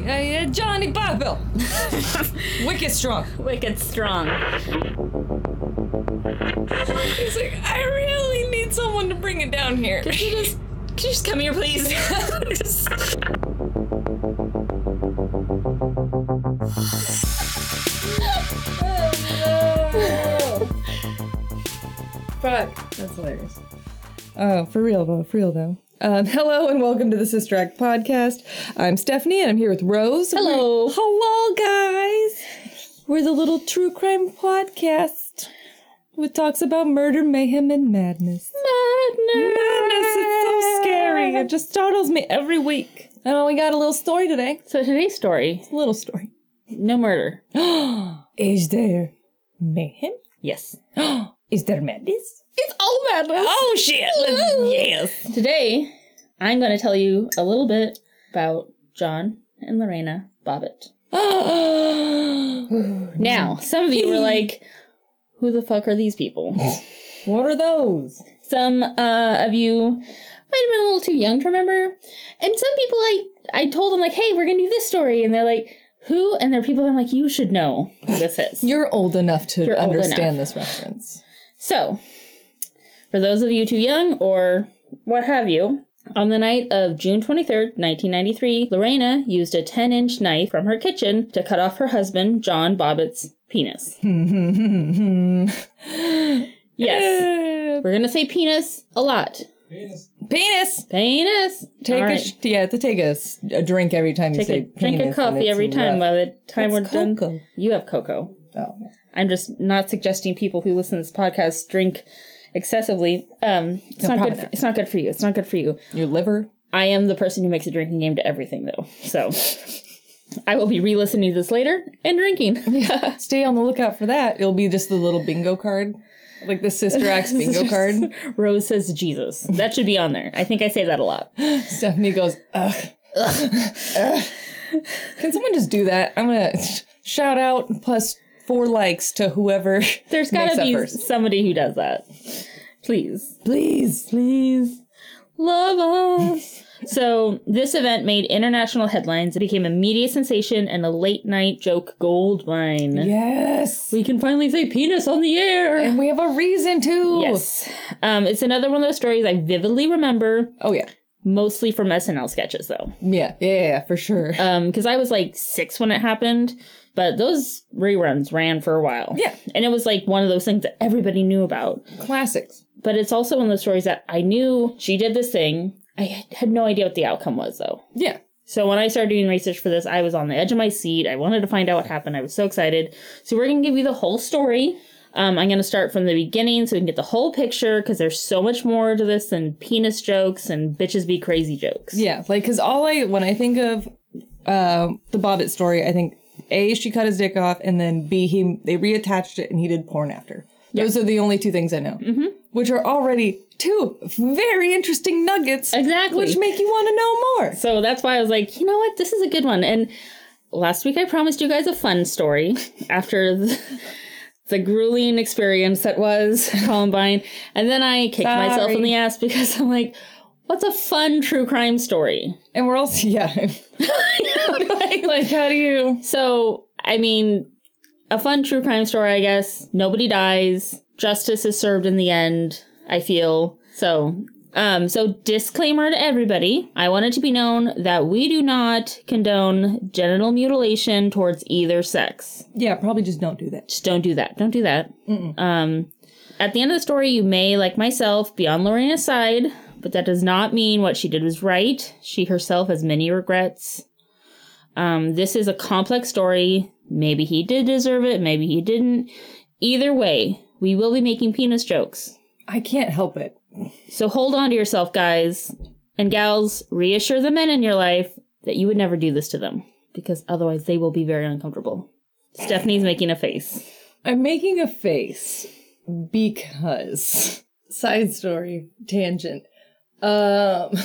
morning, uh, uh, Johnny Barbell. Wicked strong. Wicked strong. He's like, I really need someone to bring it down here. Could you just, could you just come here, please? Fuck. That's hilarious. Oh, for real though, for real though. Um, hello and welcome to the Sister Act podcast. I'm Stephanie and I'm here with Rose. Hello. Hello, guys. We're the little true crime podcast with talks about murder, mayhem, and madness. Madness. Madness, it's so scary. It just startles me every week. Oh, we got a little story today. So today's story, It's A little story. no murder. Is there mayhem? Yes. Is there madness? It's all madness. Oh shit! yes. Today, I'm going to tell you a little bit about John and Lorena Bobbitt. Now, some of you were like, who the fuck are these people? what are those? Some uh, of you might have been a little too young to remember. And some people, like, I told them, like, hey, we're going to do this story. And they're like, who? And there are people I'm like, you should know who this is. You're old enough to You're understand this reference. So, for those of you too young or what have you, on the night of June 23rd, 1993, Lorena used a 10 inch knife from her kitchen to cut off her husband, John Bobbitt's penis. Yes. We're gonna say penis a lot. Penis. Penis! Penis. Take All a right. sh- yeah, to take a, s- a drink every time you Take say a, drink a coffee every time rough. by the time It's we're done. You have cocoa. Oh. I'm just not suggesting people who listen to this podcast drink excessively. Um, it's No, not good. For, it's not good for you. It's not good for you. Your liver. I am the person who makes a drinking game to everything, though. So I will be re-listening to this later and drinking. yeah. Stay on the lookout for that. It'll be just the little bingo card, like the Sister Acts bingo card. Rose says Jesus. That should be on there. I think I say that a lot. Stephanie goes, ugh. Ugh. Can someone just do that? I'm gonna shout out plus four likes to whoever. There's gotta be first. somebody who does that. Please. Please. Please. Love us. So, this event made international headlines. It became a media sensation and a late night joke gold mine. Yes. We can finally say penis on the air. And we have a reason to. Yes. Um, it's another one of those stories I vividly remember, Oh yeah. mostly from SNL sketches, though. Yeah. Yeah. Yeah. For sure. Um, because I was like six when it happened, but those reruns ran for a while. Yeah. And it was like one of those things that everybody knew about. Classics. But it's also one of those stories that I knew she did this thing. I had no idea what the outcome was, though. Yeah. So when I started doing research for this, I was on the edge of my seat. I wanted to find out what happened. I was so excited. So we're going to give you the whole story. Um, I'm going to start from the beginning so we can get the whole picture because there's so much more to this than penis jokes and bitches be crazy jokes. Yeah. Like, cause all I when I think of um the Bobbitt story, I think a she cut his dick off, and then b he they reattached it and he did porn after. Those are the only two things I know, mm-hmm. which are already two very interesting nuggets, Exactly. which make you want to know more. So that's why I was like, you know what? This is a good one. And last week I promised you guys a fun story after the, the grueling experience that was Columbine. And then I kicked myself in the ass because I'm like, what's a fun true crime story? And we're also yeah, like how do you? So, I mean, a fun true crime story, I guess. Nobody dies. Justice is served in the end, I feel. So, um, so disclaimer to everybody. I want it to be known that we do not condone genital mutilation towards either sex. Yeah, probably just don't do that. Just don't do that. Don't do that. Um, at the end of the story, you may, like myself, be on Lorena's side, but that does not mean what she did was right. She herself has many regrets. Um, this is a complex story. Maybe he did deserve it, maybe he didn't. Either way, we will be making penis jokes. I can't help it. So hold on to yourself, guys. And gals, reassure the men in your life that you would never do this to them, because otherwise they will be very uncomfortable. Stephanie's making a face. I'm making a face because side story tangent. Um,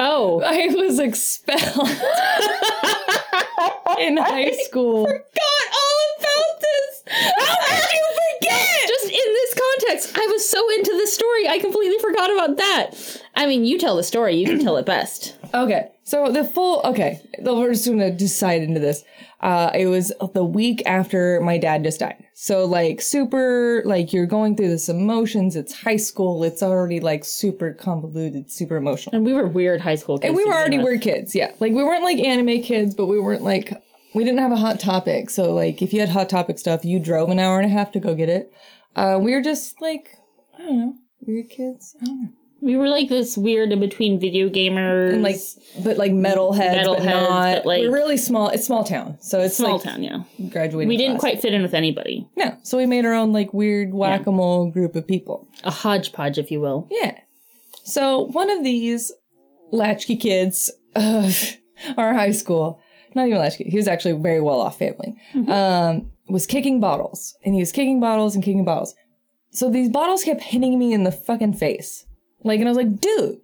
Oh, I was expelled in high school. forgot all about this. How did you forget? Just in this context, I was so into the story, I completely forgot about that. I mean, you tell the story, you can tell it best. Okay, so the full okay, we're just gonna decide into this. Uh, it was the week after my dad just died, so like super like you're going through this emotions. It's high school. It's already like super convoluted, super emotional. And we were weird high school kids. And we were already weird kids, yeah. Like we weren't like anime kids, but we weren't like we didn't have a hot topic. So like if you had hot topic stuff, you drove an hour and a half to go get it. Uh, we were just like I don't know, weird kids. I don't know. We were like this weird in between video gamers. And like, but like metalheads, but not. but, like- we're really small. It's small town, so it's small like town, yeah. graduating. We didn't class. quite fit in with anybody. No, so we made our own like weird whack a mole group of people. A hodgepodge, if you will. Yeah. So one of these latchkey kids of our high school, not even latchkey, he was actually a very well off family, um, was kicking bottles. And he was kicking bottles and kicking bottles. So these bottles kept hitting me in the fucking face. Like, and I was like, dude,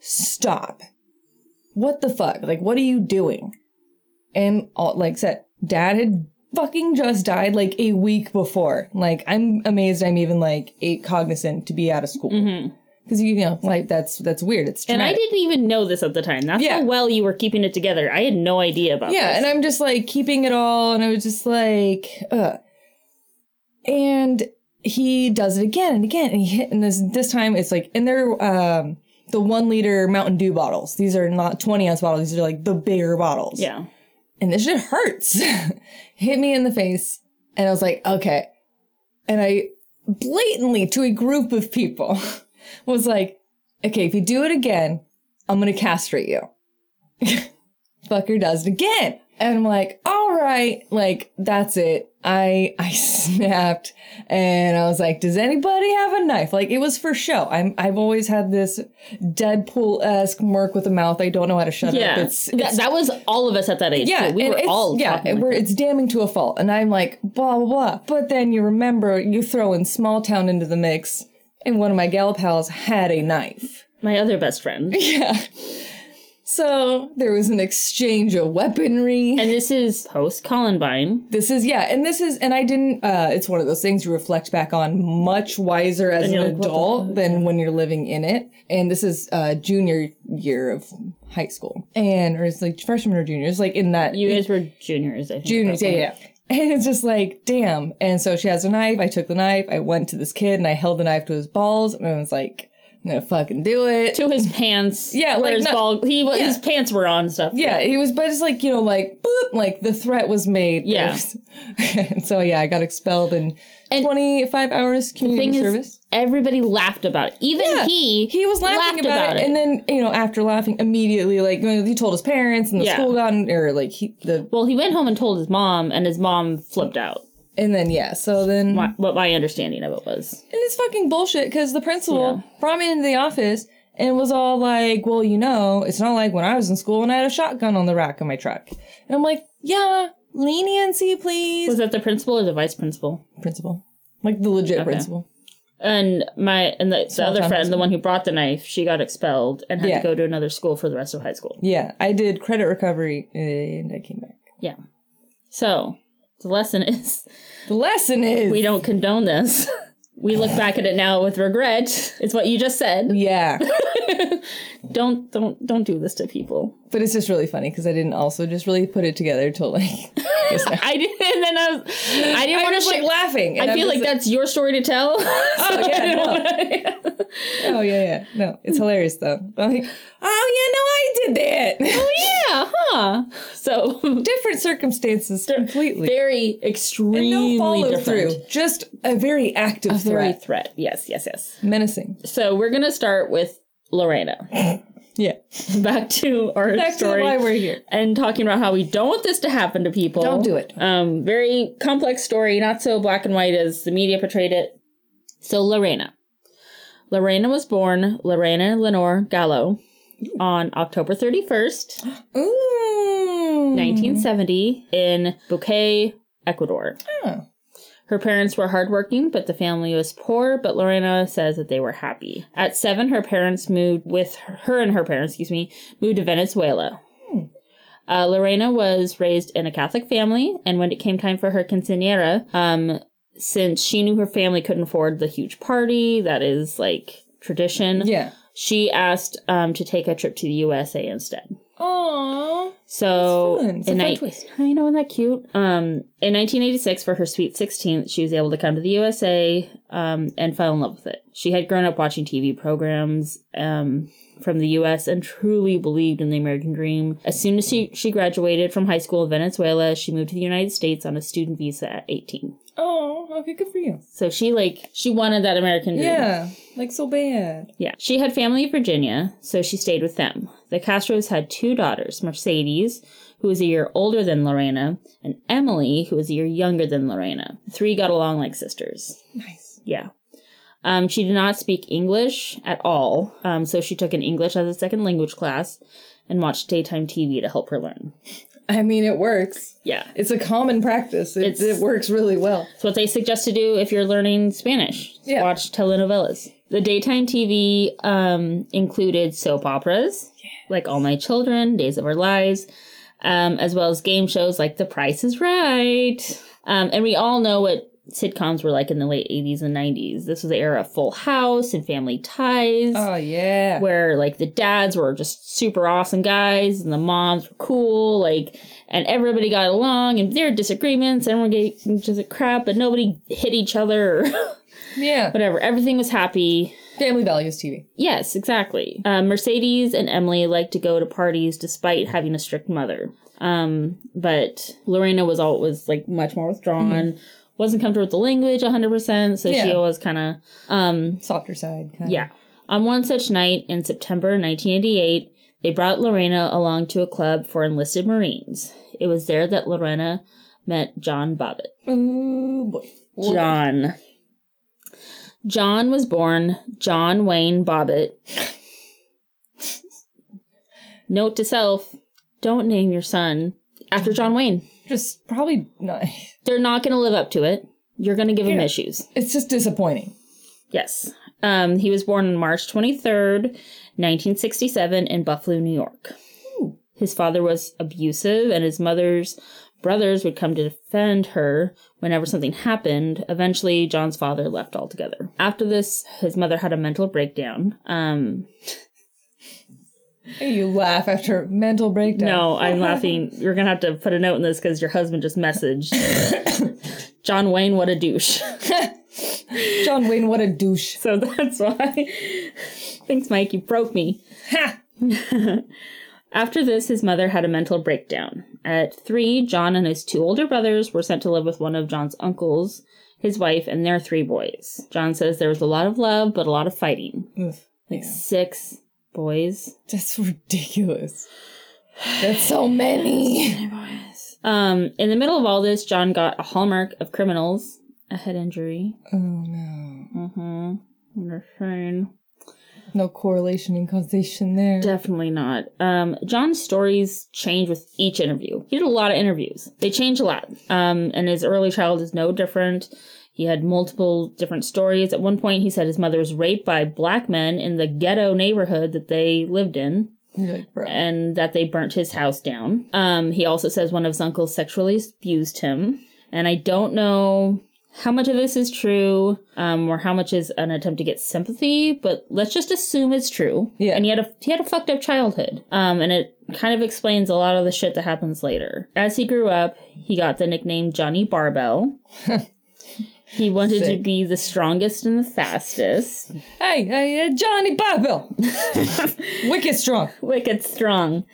stop. What the fuck? Like, what are you doing? And all, like said, dad had fucking just died like a week before. Like, I'm amazed I'm even like a cognizant to be out of school. Because you know, like that's that's weird. It's And I didn't even know this at the time. That's Yeah. how well you were keeping it together. I had no idea about Yeah, this. and I'm just like keeping it all, and I was just like, uh. And he does it again and again, and he hit, and this this time it's like, and they're um the one liter Mountain Dew bottles. These are not 20 ounce bottles. These are like the bigger bottles. yeah. and this shit hurts. Hit me in the face, and I was like, okay. And I blatantly to a group of people was like, okay, if you do it again, I'm gonna castrate you. Fucker does it again. And I'm like, all right, like that's it. I I snapped and I was like, does anybody have a knife? Like it was for show. I'm I've always had this Deadpool esque mark with a mouth. I don't know how to shut Yeah. up. It's, that, it's that was all of us at that age. yeah, too. We were all yeah, like we're, it's damning to a fault. And I'm like, blah blah blah. But then you remember you throw in small town into the mix, and one of my gal pals had a knife. my other best friend. Yeah. So there was an exchange of weaponry. And this is post Columbine. this is yeah, and this is and I didn't. uh It's one of those things you reflect back on much wiser as an like, adult than when you're living in it. And this is uh junior year of high school, and or it's like freshman or junior. It's like in that You guys were juniors, I think. juniors, yeah, yeah. And it's just like, damn. And so she has a knife. I took the knife. I went to this kid and I held the knife to his balls and I was like, I'm gonna fucking do it. To his pants. Yeah, where like, his no- ball he was yeah. his pants were on stuff. Yeah, he was, but it's like, you know, like, boop, like the threat was made. Yeah. And so, yeah, I got expelled in And 25 hours community service. is, everybody laughed about it. Even Yeah, he he was laughing about, about it. it. and then you know after laughing immediately, like you know, he told his parents, and the Yeah. school got or like he the well, he went home and told his mom, and his mom flipped out. And then yeah, so then My, what my understanding of it was. And it's fucking bullshit because the principal Yeah. brought me into the office and was all like, well, you know, it's not like when I was in school and I had a shotgun on the rack of my truck. And I'm like, yeah, leniency, please. Was that the principal or the vice principal? principal. Like the legit principal. And my and the, the other friend, the one who brought the knife, she got expelled and had Yeah. to go to another school for the rest of high school. Yeah, I did credit recovery and I came back. Yeah. So the lesson is The lesson is we don't condone this. We look back at it now with regret. It's what you just said. Yeah. Don't don't don't do this to people. but it's just really funny because I didn't also just really put it together till like. I didn't. And then I was. I didn't want to. like laughing. I feel like that's your story to tell. Oh yeah, no. oh yeah, yeah. No, it's hilarious though. I'm like, oh yeah, no, I did that. Oh yeah, huh? So different circumstances completely. very And extremely no follow different. through. Just a very active Very threat. threat. Yes, yes, yes. Menacing. So we're gonna start with Lorena. Yeah. Back to our Back to story. why we're here. and talking about how we don't want this to happen to people. Don't do it. Um, very complex story, not so black and white as the media portrayed it. So Lorena. Lorena was born Lorena Lenore Gallo on October 31st, Ooh. 1970, in Bucay, Ecuador. Oh. Her parents were hardworking, but the family was poor. But Lorena says that they were happy. At seven, her parents moved with her, her and her parents, excuse me, moved to Venezuela. Uh, Lorena was raised in a Catholic family, and when it came time for her quinceanera, um, since she knew her family couldn't afford the huge party that is like tradition. Yeah. She asked um, to take a trip to the USA instead. Aww. So, fun. It's in fun ni- twist. I know, isn't that cute? Um, in 1986, for her sweet 16th, she was able to come to the USA um, and fell in love with it. She had grown up watching TV programs um, from the US and truly believed in the American dream. As soon as she, she graduated from high school in Venezuela, she moved to the United States on a student visa at 18. Oh, okay, good for you. So she like she wanted that American dream. Yeah, like so bad. Yeah. She had family in Virginia, so she stayed with them. The Castros had two daughters, Mercedes, who was a year older than Lorena, and Emily, who was a year younger than Lorena. The three got along like sisters. Nice. Yeah. Um, she did not speak English at all, um, so she took an English as a second language class and watched daytime TV to help her learn. I mean, it works. Yeah. It's a common practice. It, It's- it works really well. It's what they suggest to do if you're learning Spanish. Yeah. Watch telenovelas. The daytime TV um, included soap operas, like All My Children, Days of Our Lives, um, as well as game shows like The Price is Right. Um, and we all know what sitcoms were like in the late 80s and 90s. This was the era of Full House and Family Ties Oh yeah. where like the dads were just super awesome guys and the moms were cool, like, and everybody got along and there were disagreements and we're getting just crap, but nobody hit each other or yeah. whatever. Everything was happy. Family values TV. Yes, exactly. Uh, Mercedes and Emily like to go to parties despite having a strict mother. Um, but Lorena was always like much more withdrawn. Wasn't comfortable with the language 100%, so she Yeah. always kind of um Softer side. Kind yeah. On one such night in September 1988, they brought Lorena along to a club for enlisted Marines. It was there that Lorena met John Bobbitt. Oh boy. John. John was born John Wayne Bobbitt. Note to self don't name your son after John Wayne. Just probably not. They're not going to live up to it. You're going to give him Yeah. issues. It's just disappointing. Yes. Um, he was born on March 23rd, 1967, in Buffalo, New York. Ooh. His father was abusive, and his mother's brothers would come to defend her whenever something happened. Eventually, John's father left altogether. After this, his mother had a mental breakdown. Um, you laugh after mental breakdown. no, I'm laughing. You're going to have to put a note in this because your husband just messaged. John Wayne, what a douche. John Wayne, what a douche. So that's why. Thanks, Mike. You broke me. Ha! After this, his mother had a mental breakdown. At three, John and his two older brothers were sent to live with one of John's uncles, his wife, and their three boys. John says there was a lot of love, but a lot of fighting. Ugh, Like six boys. That's ridiculous. That's so many. Um, in the middle of all this, John got a hallmark of criminals, a head injury. Oh no. Mm-hmm. Understand. No correlation and causation there. Definitely not. Um, John's stories change with each interview. He did a lot of interviews. They change a lot. Um, and his early childhood is no different. He had multiple different stories. At one point, he said his mother was raped by black men in the ghetto neighborhood that they lived in like, and that they burnt his house down. Um, he also says one of his uncles sexually abused him. And I don't know how much of this is true um, or how much is an attempt to get sympathy, but let's just assume it's true. Yeah. And he had a he had a fucked up childhood. Um, and it kind of explains a lot of the shit that happens later. As he grew up, he got the nickname Johnny Barbell. he wanted to be the strongest and the fastest. Hey, hey, uh, Johnny Barbell. Wicked strong. Wicked strong.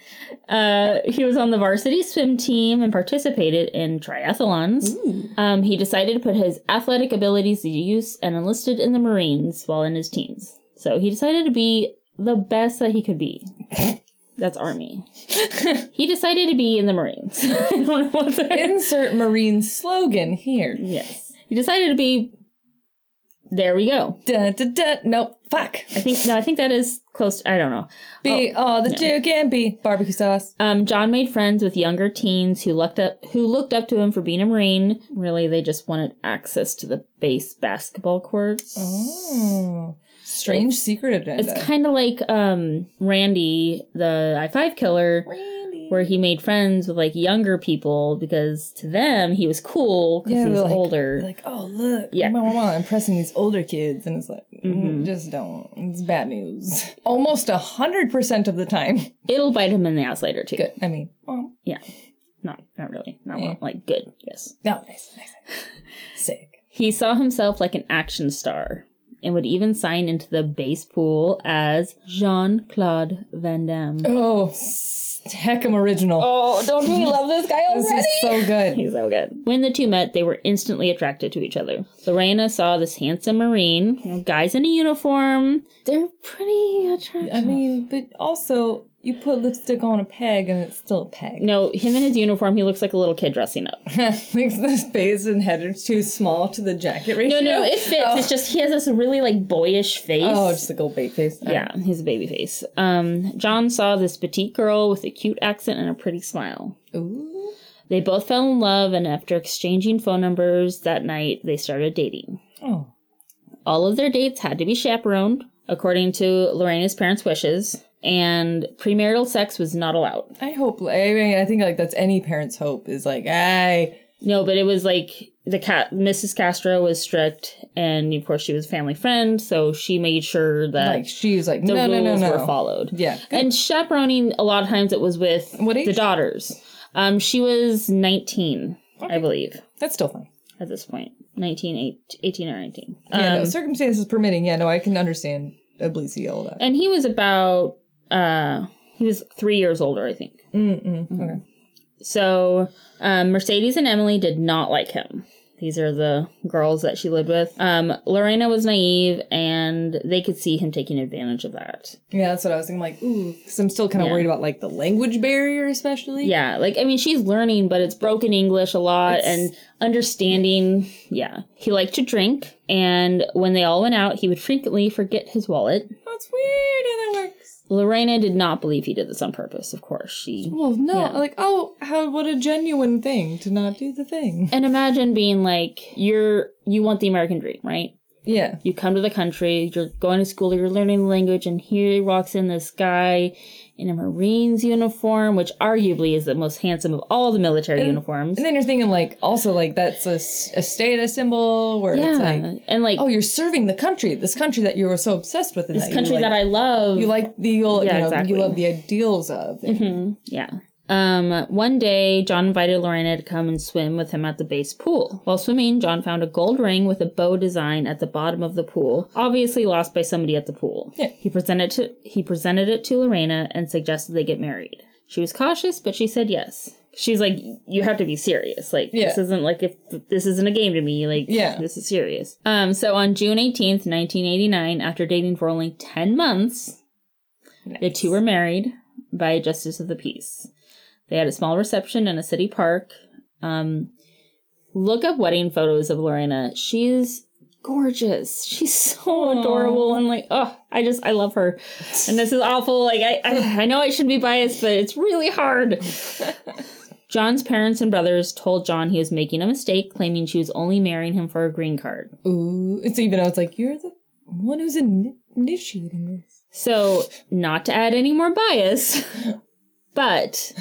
Uh, he was on the varsity swim team and participated in triathlons. Um, he decided to put his athletic abilities to use and enlisted in the Marines while in his teens. So he decided to be the best that he could be. That's Army. he decided to be in the Marines. I don't know what Insert Marine slogan here. Yes. He decided to be. There we go. Da, da, da. Nope. Fuck. I think no. I think that is close. To, I don't know. Be all the two can be. Barbecue sauce. Um, John made friends with younger teens who looked up who looked up to him for being a Marine. Really, they just wanted access to the base basketball courts. Oh. Strange secret agenda. It's kind of like um, Randy, the I five killer. Where he made friends with like younger people because to them he was cool because he was like, older. Like, oh look, Yeah. yeah, my mama impressing these older kids, and it's like, mm, just don't. It's bad news. Almost a hundred percent of the time. It'll bite him in the ass later too. Good. I mean, oh, Yeah. Not not really. Not Yeah. well, like good. Yes. no, nice, nice, sick. He saw himself like an action star and would even sign into the base pool as Jean Claude Van Damme. Oh, heck, I'm original. Oh, don't we love this guy already? this is so good. He's so good. When the two met, they were instantly attracted to each other. Lorena saw this handsome Marine, you know, guys in a uniform. They're pretty attractive. I mean, but also you put lipstick on a peg, and it's still a peg. no, him in his uniform, he looks like a little kid dressing up. Makes the face and head are too small to the jacket ratio. No, no, it fits. It's just he has this really like boyish face. Oh, just like a bait face. Yeah, he's a baby face. Um, John saw this petite girl with a cute accent and a pretty smile. Ooh. They both fell in love, and after exchanging phone numbers that night, they started dating. Oh. All of their dates had to be chaperoned, according to Lorena's parents' wishes, and premarital sex was not allowed. I hope. I mean, I think like that's any parent's hope is like, I. No, but it was like the cat, Mrs. Castro was strict, and of course she was a family friend, so she made sure that Like she's like, the no, no, rules no, no. were followed. Yeah. And chaperoning, a lot of times it was with What age? the daughters. Um, she was 19, I believe, That's still fine. at this point. 19, eight- 18 or 19. Yeah, Um, no, circumstances permitting. Yeah, no, I can understand Oblizi all that. and he was about, uh, he was three years older, I think. Mm-mm. Okay. So um, Mercedes and Emily did not like him. These are the girls that she lived with. Um, Lorena was naive, and they could see him taking advantage of that. Yeah, that's what I was thinking. Like, ooh, because I'm still kind of Yeah. worried about like the language barrier, especially. Yeah, like I mean, she's learning, but it's broken English a lot It's- and understanding. Yeah, he liked to drink, and when they all went out, he would frequently forget his wallet. That's weird how that works. Lorena did not believe he did this on purpose. Of course, she. Well, no, Yeah. like, oh, how what a genuine thing to not do the thing. And imagine being like, you're you want the American dream, right? Yeah. You come to the country, you're going to school, you're learning the language, and here he walks in this guy in a Marines uniform, which arguably is the most handsome of all the military uniforms. And then you're thinking like, also like that's a status symbol where yeah, it's like, and like oh, you're serving the country, this country that you were so obsessed with. In this that country like, that I love. you like the you Yeah, know exactly. you love the ideals of. Mhm, Yeah. Um, one day, John invited Lorena to come and swim with him at the base pool. While swimming, John found a gold ring with a bow design at the bottom of the pool, obviously lost by somebody at the pool. Yeah. He presented to he presented it to Lorena and suggested they get married. She was cautious, but she said yes. She's like, "You have to be serious. Like this isn't like if this isn't a game to me. Like Yeah. this is serious." Um, so on June eighteenth, nineteen eighty nine, after dating for only ten months, the two were married by a justice of the peace. They had a small reception in a city park. Um, look up wedding photos of Lorena. She's gorgeous. She's so adorable and like, oh, I just I love her. And this is awful. Like I, I I know I should be biased, but it's really hard. John's parents and brothers told John he was making a mistake, claiming she was only marrying him for a green card. Ooh, it's even I was like you're the one who's in- initiating this. So, not to add any more bias, but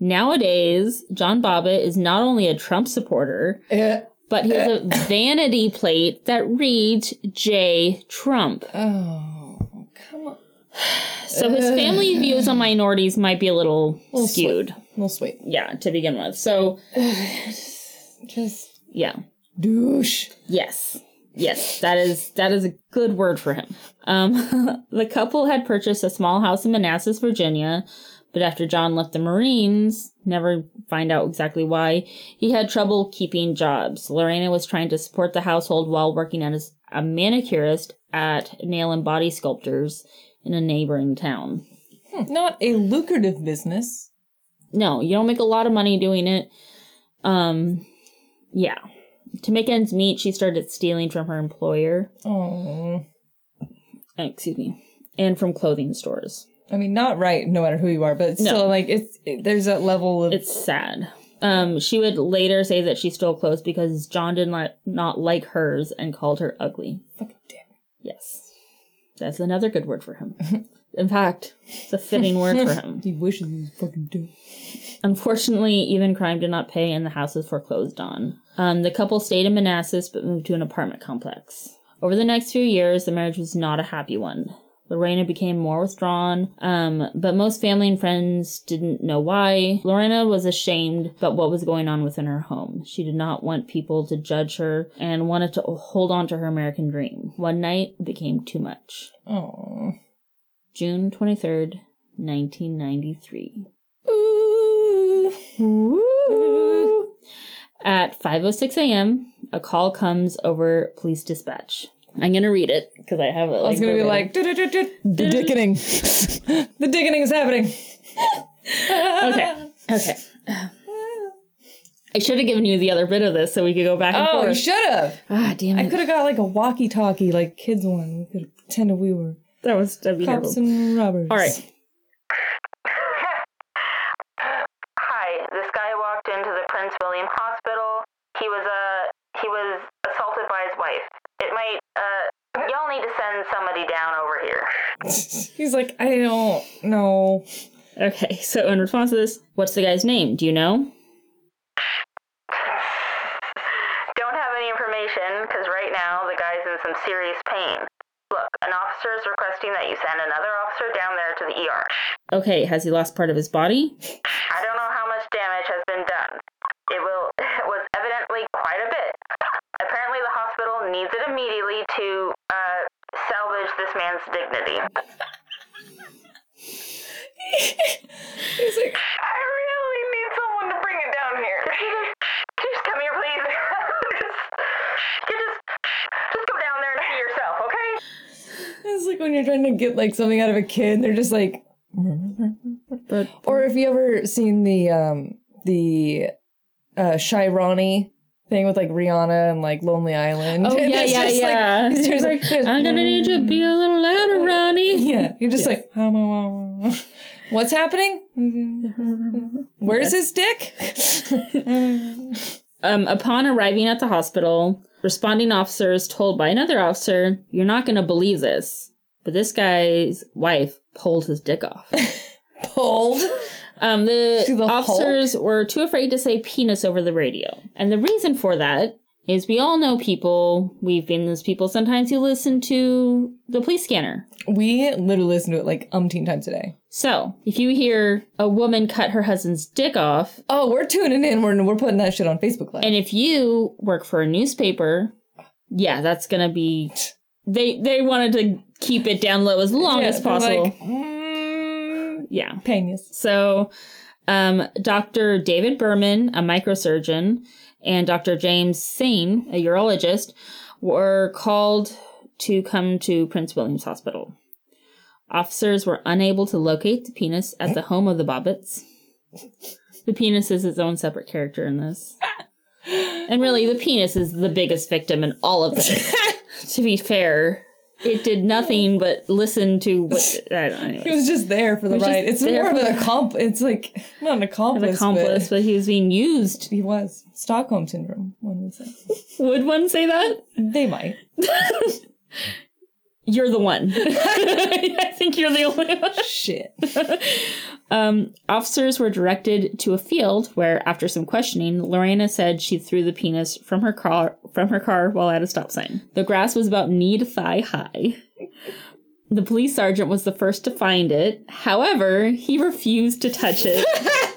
nowadays, John Bobbitt is not only a Trump supporter, Yeah. but he has a eh. vanity plate that reads J. Trump. Oh, come on. So his family eh. views on minorities might be a little Little skewed. Well, sweet. Yeah, to begin with. So, Just yeah. douche. Yes. Yes, that is that is a good word for him. Um, the couple had purchased a small house in Manassas, Virginia, but after John left the Marines, never find out exactly why, he had trouble keeping jobs. Lorena was trying to support the household while working as a manicurist at Nail and Body Sculptors in a neighboring town. Not a lucrative business. No, you don't make a lot of money doing it. Um, yeah. To make ends meet, she started stealing from her employer. Oh, excuse me, and from clothing stores. I mean, not right, no matter who you are, but it's No. still like it's it, there's that level of It's sad. Um, she would later say that she stole clothes because John did not not like hers and called her ugly. fucking dick. Yes, that's another good word for him. In fact, it's a fitting word for him. He wishes he was fucking dead. Unfortunately, even crime did not pay and the house was foreclosed on. Um, the couple stayed in Manassas but moved to an apartment complex. Over the next few years, the marriage was not a happy one. Lorena became more withdrawn, um, but most family and friends didn't know why. Lorena was ashamed about what was going on within her home. She did not want people to judge her and wanted to hold on to her American dream. One night became too much. Oh. June 23rd, 1993. Ooh. At 5:06 a.m., a call comes over police dispatch. I'm gonna read it because I have it. I was gonna be like, the dickening. the dickening is happening. okay, okay. I should have given you the other bit of this so we could go back and Oh, you should have. ah, damn it. I could have got like a walkie-talkie, like kids one. We could have pretended we were that was that'd be cops terrible. and robbers. All right. Hi, this guy walked into the Prince William Hospital. He was uh he was assaulted wife. It might uh y'all need to send somebody down over here. He's like, I don't know. Okay. So in response to this, what's the guy's name? Do you know? Don't have any information because right now the guy's in some serious pain. Look, an officer is requesting that you send another officer down there to the ER. Okay. Has he lost part of his body? I don't know how much damage has been done. It will it was evidently quite a bit. Apparently the hospital needs it immediately to uh salvage this man's dignity. He's like, I really need someone to bring it down here. Could you just, could you just come here, please? just, just, just go down there and see yourself, okay? it's like when you're trying to get like something out of a kid, they're just like. Or if you ever seen the um the uh Shy Ronnie thing with like Rihanna and like Lonely Island. oh And yeah, yeah, just, like- yeah. it's like, I'm gonna need you to be a little louder, Ronnie. Yeah, you're just like, what's happening? Where's his dick? Um, upon arriving at the hospital, responding officer is told by another officer, "You're not to believe this, but this guy's wife pulled his dick off." Pulled. Um, the, the officers were too afraid to say penis over the radio, and the reason for that is we all know people. We've been those people sometimes who listen to the police scanner. We literally listen to it like umpteen times a day. So if you hear a woman cut her husband's dick off, Oh, we're tuning in. We're we're putting that shit on Facebook Live. And if you work for a newspaper, yeah, that's gonna be. They they wanted to keep it down low as long Yeah, as possible. like, mm, yeah. penis. So, um, Dr. David Berman, a microsurgeon, and Dr. James Sehn, a urologist, were called to come to Prince William's Hospital. Officers were unable to locate the penis at the home of the Bobbitts. The penis is its own separate character in this. And really, the penis is the biggest victim in all of this. to be fair, it did nothing but listen to what. I don't know. anyways. He was just there for the just ride. It's more of an accomp. It's like not an an accomplice, accomplice, but but he was being used. he was Stockholm syndrome. One would say Would one say that? they might. You're the one. I think you're the only one. Shit. Um, officers were directed to a field where, after some questioning, Lorena said she threw the penis from her car from her car while at a stop sign. The grass was about knee to thigh high. The police sergeant was the first to find it. However, he refused to touch it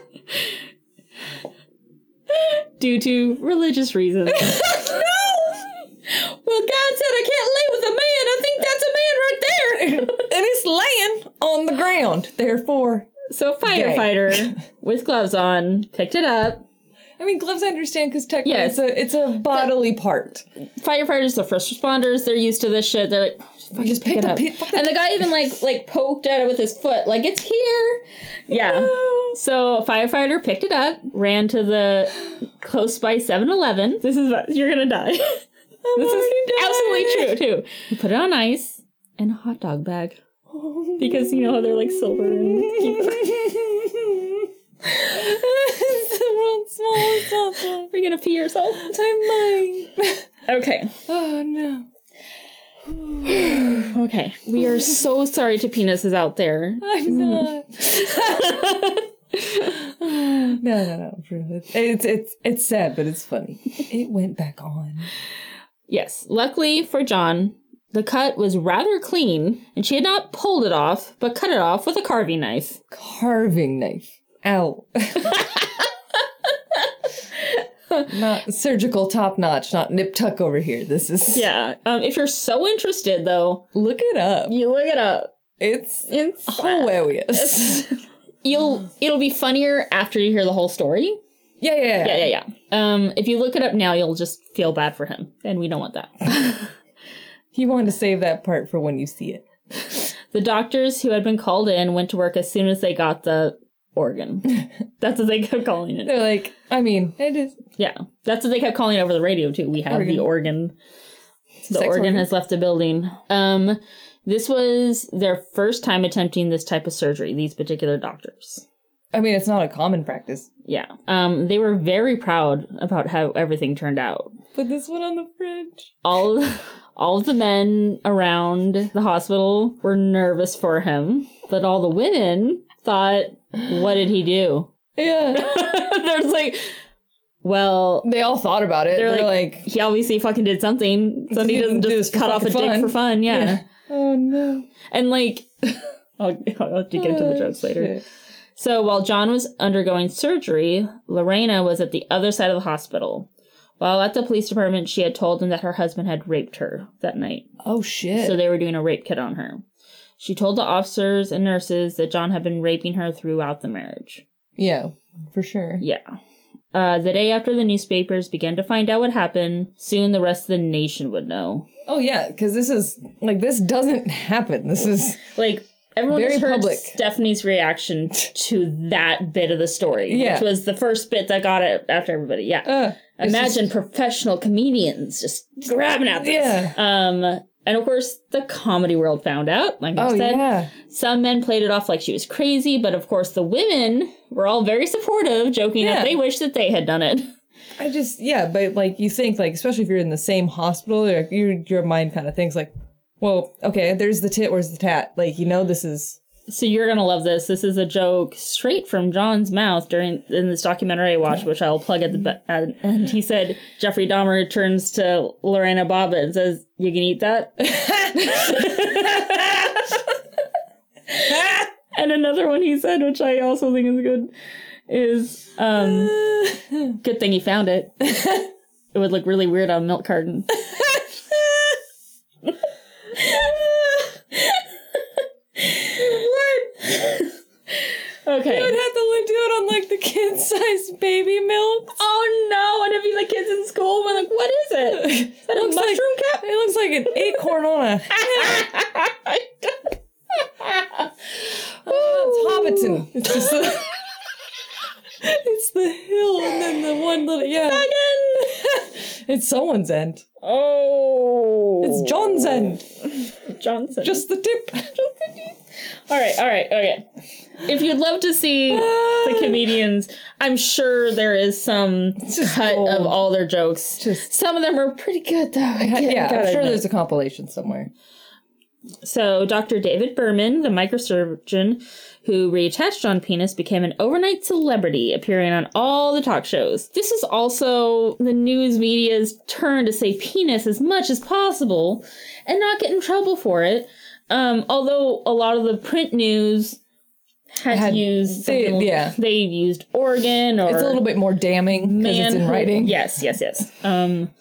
due to religious reasons. Well, God said I can't lay with a man. I think that's a man right there. and it's laying on the ground. Therefore, So a firefighter with gloves on picked it up. I mean, gloves I understand because technically Yes. it's a it's a bodily part. Firefighters, the first responders, they're used to this shit. They're like, fucking Just pick pick it up. pe- the- And the guy even like like poked at it with his foot, like it's here. Yeah. So a firefighter picked it up, ran to the close by 7-Eleven. This is what you're gonna die. this is absolutely true too. He put it on ice and a hot dog bag because you know how they're like silver and it's the world's smallest softball. Are you gonna pee yourself? I might. Okay. Oh no. okay. We are so sorry to penises out there. I'm not. no, no, no. It's it's it's sad, but it's funny. It went back on. Yes. Luckily for John, the cut was rather clean, and she had not pulled it off, but cut it off with a carving knife. Carving knife. Ow. not surgical top notch, not nip tuck over here. This is Yeah. Um, if you're so interested, though, Look it up. you look it up. It's It's hilarious. You'll it'll be funnier after you hear the whole story. yeah, yeah, yeah. Yeah, yeah, yeah. Um, if you look it up now, you'll just feel bad for him, and we don't want that. You want to save that part for when you see it. the doctors who had been called in went to work as soon as they got the organ. That's what they kept calling it. They're like, I mean, it is. Yeah, that's what they kept calling it over the radio too. We have the organ. The Sex organ, organ. has left the building. Um, this was their first time attempting this type of surgery. These particular doctors. I mean, it's not a common practice. Yeah. Um, they were very proud about how everything turned out. Put this one on the fridge. All all of the men around the hospital were nervous for him, but all the women thought, "What did he do?" Yeah. There's like, well, they all thought about it. They're They're, like, like, he obviously fucking did something. Somebody He doesn't do just cut off a fucking dick for fun. Yeah. Yeah. oh no. And like, I'll, I'll have to get into the oh, jokes later. Shit. So while John was undergoing surgery, Lorena was at the other side of the hospital. While at the police department, she had told them that her husband had raped her that night. Oh shit. So they were doing a rape kit on her. She told the officers and nurses that John had been raping her throughout the marriage. yeah, for sure. Yeah. Uh, the day after the newspapers began to find out what happened, soon the rest of the nation would know. Oh yeah, because this is like this doesn't happen. This is Like everyone Very heard public. Stephanie's reaction to that bit of the story, Yeah. which was the first bit that got it after everybody. Yeah. uh, Imagine just- professional comedians just grabbing at this. Yeah. Um, and of course, the comedy world found out. Like I oh said, yeah. some men played it off like she was crazy, but of course, the women were all very supportive, joking Yeah. that they wish that they had done it. I just yeah, but like you think like especially if you're in the same hospital, like your your mind kind of thinks like, well, okay, there's the tit, where's the tat? Like you know this is So you're gonna love this. This is a joke straight from John's mouth during in this documentary I watched, which I'll plug at the be- and, and he said Jeffrey Dahmer turns to Lorena Bobbitt and says, "You can eat that." and another one he said, which I also think is good, is um, "Good thing he found it. It would look really weird on a milk carton." Okay. I'd have to do it on like the kid sized baby milk. Oh no! And it'd be the kids in school. We're like, what is it? Is that a Looks like- mushroom cap? It looks like an acorn on a oh, it's Hobbiton. It's just the It's the hill and then the one little yeah. it's someone's end. Oh, It's John's end. Johnson. Just the tip. all right, all right, okay. If you'd love to see the ah. comedians, I'm sure there is some just cut of all their jokes. Just- some of them are pretty good, though. I can't- yeah, I'm sure admit. there's a compilation somewhere. So, Dr. David Berman, the microsurgeon who reattached John Penis, became an overnight celebrity, appearing on all the talk shows. This is also the news media's turn to say penis as much as possible and not get in trouble for it. Um, although a lot of the print news had, Had- used they- yeah. they used organ or It's a little bit more damning because it's in writing. Yes, yes, yes. Um,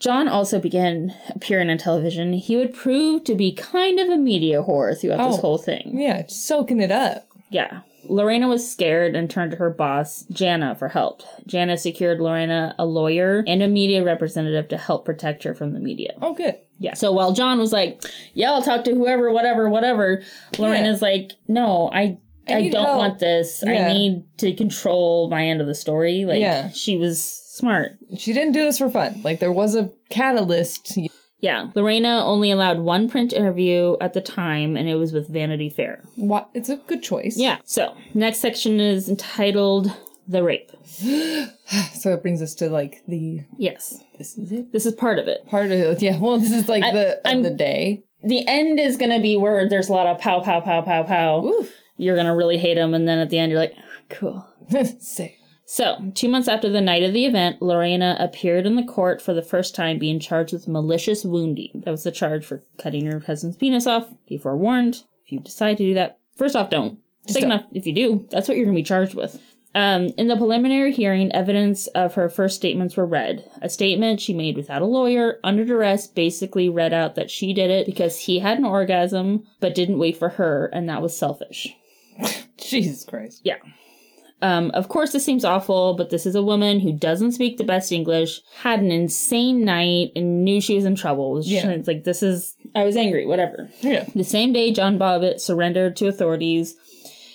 John also began appearing on television. He would prove to be kind of a media whore throughout this Oh. whole thing. Yeah, soaking it up. Yeah. Lorena was scared and turned to her boss, Jana, for help. Jana secured Lorena a lawyer and a media representative to help protect her from the media. Oh, good. Yeah. So while John was like, "Yeah, I'll talk to whoever, whatever, whatever," Lorena's like, "No, I." I, need don't help." want this. I need to control my end of the story. Like, Yeah. she was smart. She didn't do this for fun. Like there was a catalyst. Yeah. Lorena only allowed one print interview at the time, and it was with Vanity Fair. What? It's a good choice. Yeah. So, next section is entitled the rape. So it brings us to like the Yes. this is it This is part of it. part of it. Yeah, well, this is like I- the of I'm- the day. The end is going to be where there's a lot of pow, pow, pow, pow, pow. Oof. You're going to really hate him. And then at the end, you're like, ah, cool. Sick. So, two months after the night of the event, Lorena appeared in the court for the first time being charged with malicious wounding. That was the charge for cutting her husband's penis off. Be forewarned, if you decide to do that, first off, don't. Second off, if you do, that's what you're going to be charged with. Um, in the preliminary hearing, evidence of her first statements were read. A statement she made without a lawyer, under duress, basically read out that she did it because he had an orgasm, but didn't wait for her, and that was selfish. Jesus Christ. Yeah. Um, of course, this seems awful, but this is a woman who doesn't speak the best English, had an insane night, and knew she was in trouble. Yeah. It's like, this is, I was angry, whatever. Yeah. The same day, John Bobbitt surrendered to authorities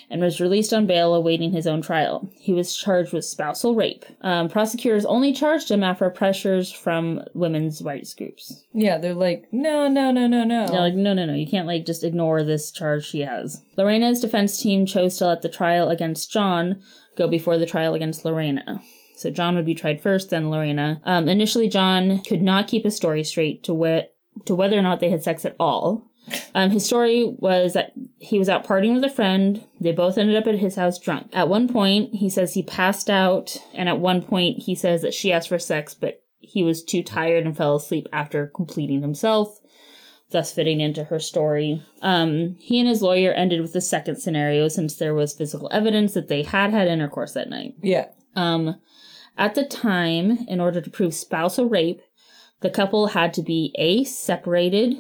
and was released on bail awaiting his own trial. He was charged with spousal rape. Um, prosecutors only charged him after pressures from women's rights groups. Yeah, they're like, no, no, no, no, no. They're like, no, no, no, you can't like just ignore this charge she has. Lorena's defense team chose to let the trial against John go before the trial against Lorena. So John would be tried first, then Lorena. Um, initially, John could not keep his story straight to wh- to whether or not they had sex at all. Um, his story was that he was out partying with a friend. They both ended up at his house drunk. At one point, he says he passed out, and at one point, he says that she asked for sex, but he was too tired and fell asleep after completing himself thus fitting into her story. Um, he and his lawyer ended with the second scenario since there was physical evidence that they had had intercourse that night. Yeah. Um, at the time, in order to prove spousal rape, the couple had to be A, separated,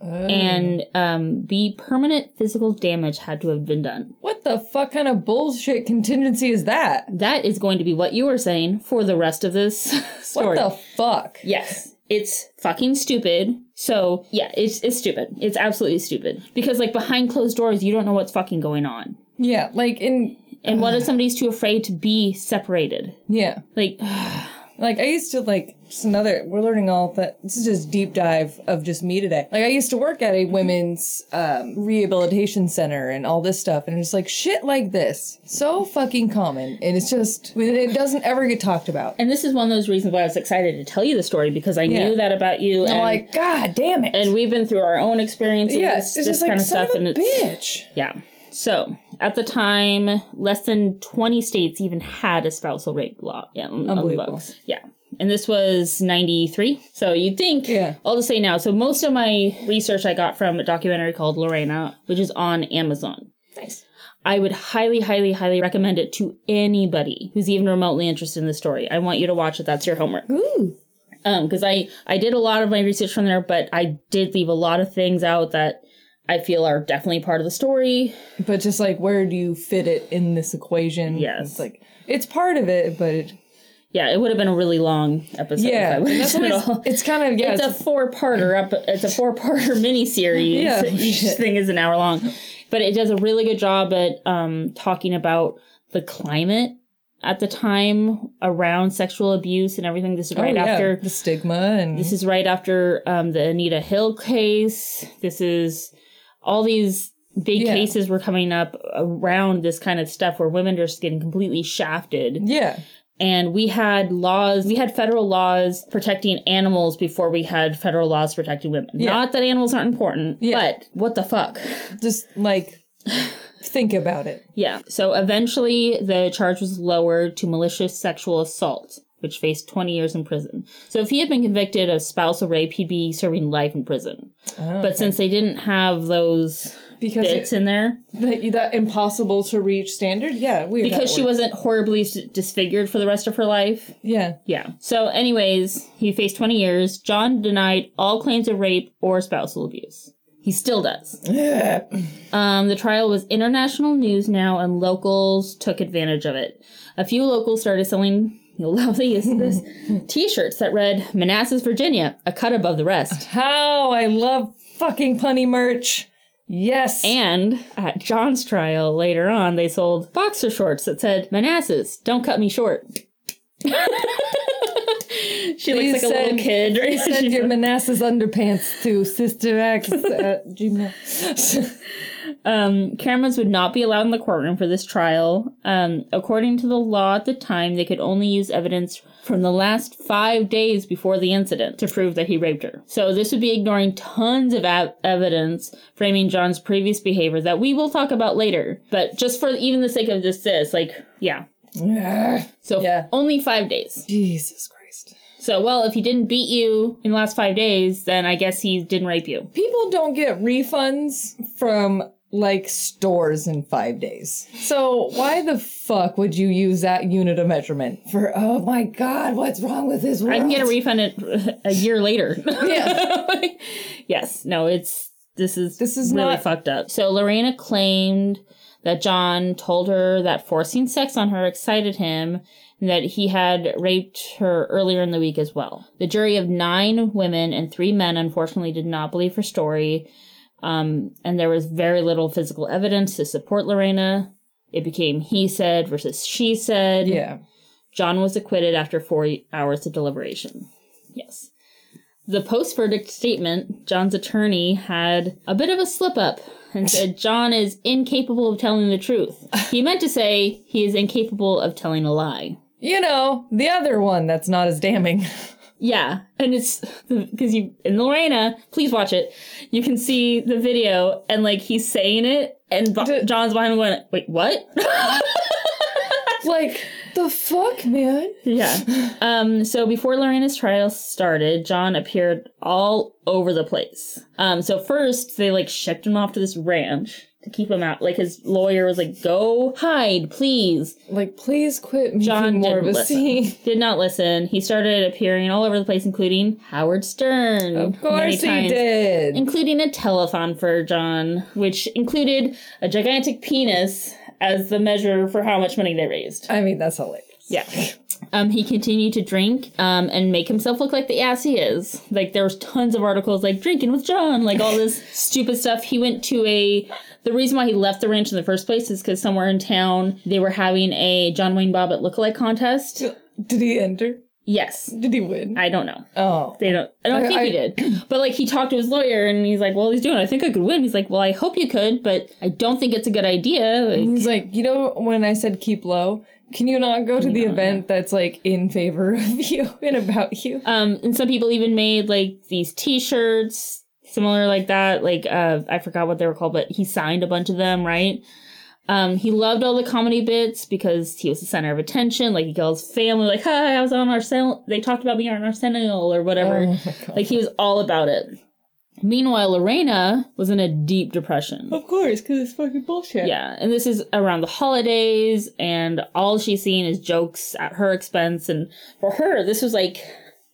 Oh. and um, B, permanent physical damage had to have been done. what the fuck kind of bullshit contingency is that? That is going to be what you are saying for the rest of this story. What the fuck? Yes. It's fucking stupid. So, yeah, it's it's stupid. It's absolutely stupid. Because like behind closed doors, you don't know what's fucking going on. Yeah, like in And what if somebody's too afraid to be separated? yeah. Like Like I used to like just another we're learning all that this is just deep dive of just me today. Like I used to work at a women's um, rehabilitation center and all this stuff and it's like shit like this. So fucking common. And it's just it doesn't ever get talked about. and this is one of those reasons why I was excited to tell you the story because I Yeah. knew that about you I'm and, like, God damn it. and we've been through our own experiences, yeah, it's this just like kind of stuff and it's bitch. Yeah. So at the time, less than 20 states even had a spousal rape law. Yeah, Unbelievable. Yeah. And this was 93. So you'd think, Yeah. I'll just say now. So most of my research I got from a documentary called Lorena, which is on Amazon. Nice. I would highly, highly, highly recommend it to anybody who's even remotely interested in the story. I want you to watch it. That's your homework. Ooh. Um, because I I did a lot of my research from there, but I did leave a lot of things out that I feel are definitely part of the story. But just like where do you fit it in this equation? Yes. It's like it's part of it, but it, Yeah, it would have been a really long episode. yeah, if I that's it all. it's kind of yeah, it's a it's- four parter up. It's a four parter mini series. Yeah, each shit. thing is an hour long, but it does a really good job at um, talking about the climate at the time around sexual abuse and everything. This is oh, right yeah, after. the stigma and This is right after um, the Anita Hill case. This is all these big Yeah. cases were coming up around this kind of stuff where women are just getting completely shafted yeah. and we had laws we had federal laws protecting animals before we had federal laws protecting women Yeah. not that animals aren't important Yeah. but what the fuck Just like think about it. yeah so eventually the charge was lowered to malicious sexual assault which faced 20 years in prison so if he had been convicted of spousal rape he'd be serving life in prison Oh, but since they didn't have those because bits it, in there that, that impossible to reach standard, yeah, weird. because she wasn't horribly disfigured for the rest of her life yeah. Yeah. So, anyways, he faced 20 years. John denied all claims of rape or spousal abuse. He still does. Um, the trial was international news now, and locals took advantage of it. A few locals started selling. You'll love these this T-shirts that read "Manassas, Virginia, a cut above the rest." How I love fucking punny merch. Yes. And at John's trial later on, they sold boxer shorts that said "Manassas, don't cut me short." she looks like a little kid. Right? Send your Manassas underpants to Sister X at Gmail. Um, cameras would not be allowed in the courtroom for this trial. Um, according to the law at the time, they could only use evidence from the last five days before the incident to prove that he raped her. So this would be ignoring tons of av- evidence framing John's previous behavior that we will talk about later. But just for even the sake of just this, like, yeah. So Yeah. only five days. Jesus Christ. So, well, if he didn't beat you in the last five days, then I guess he didn't rape you. People don't get refunds from like stores in five days. So why the fuck would you use that unit of measurement for? Oh my god, what's wrong with this world? I can get a refund at, a year later. Yeah. yes, no, it's this is This is really not- fucked up. So Lorena claimed that John told her that forcing sex on her excited him and that he had raped her earlier in the week as well. The jury of nine women and three men unfortunately did not believe her story. Um, and there was very little physical evidence to support Lorena. It became he said versus she said. Yeah. John was acquitted after four hours of deliberation. Yes. The post verdict statement, John's attorney had a bit of a slip up and said John is incapable of telling the truth. He meant to say he is incapable of telling a lie. You know, the other one that's not as damning. Yeah, and it's because you in Lorena, please watch it. You can see the video and like he's saying it, and John's behind him going, "Wait, what?" like, the fuck, man? Yeah. Um, so before Lorena's trial started, John appeared all over the place. Um, so first they like shipped him off to this ranch to keep him out. Like his lawyer was like, "Go hide, please." Like, please quit making John more of a listen. scene. Did not listen. He started appearing all over the place, including Howard Stern. Of course he times, did. Including a telethon for John, which included a gigantic penis as the measure for how much money they raised. I mean, that's hilarious. Yeah. Um, he continued to drink um, and make himself look like the ass he is. Like there was tons of articles like drinking with John, like all this stupid stuff. He went to a. The reason why he left the ranch in the first place is because somewhere in town they were having a John Wayne Bobbitt lookalike contest. Did he enter? Yes, Did he win? I don't know. oh. They don't. I don't I- think he did. But like he talked to his lawyer and he's like, "Well, he's doing. it. I think I could win." He's like, "Well, I hope you could, but I don't think it's a good idea." Like, He's like, you know, when I said keep low, can you not go to the event that's like in favor of you and about you? Um, and some people even made like these T-shirts similar like that. Like uh, I forgot what they were called, but he signed a bunch of them, right? Um, he loved all the comedy bits because he was the center of attention. Like he called his family, like, "Hi, I was on our sen- They talked about me on our Sentinel or whatever." Oh. Like he was all about it. Meanwhile, Lorena was in a deep depression. Of course, because it's fucking bullshit. Yeah, and this is around the holidays, and all she's seeing is jokes at her expense. And for her, this was like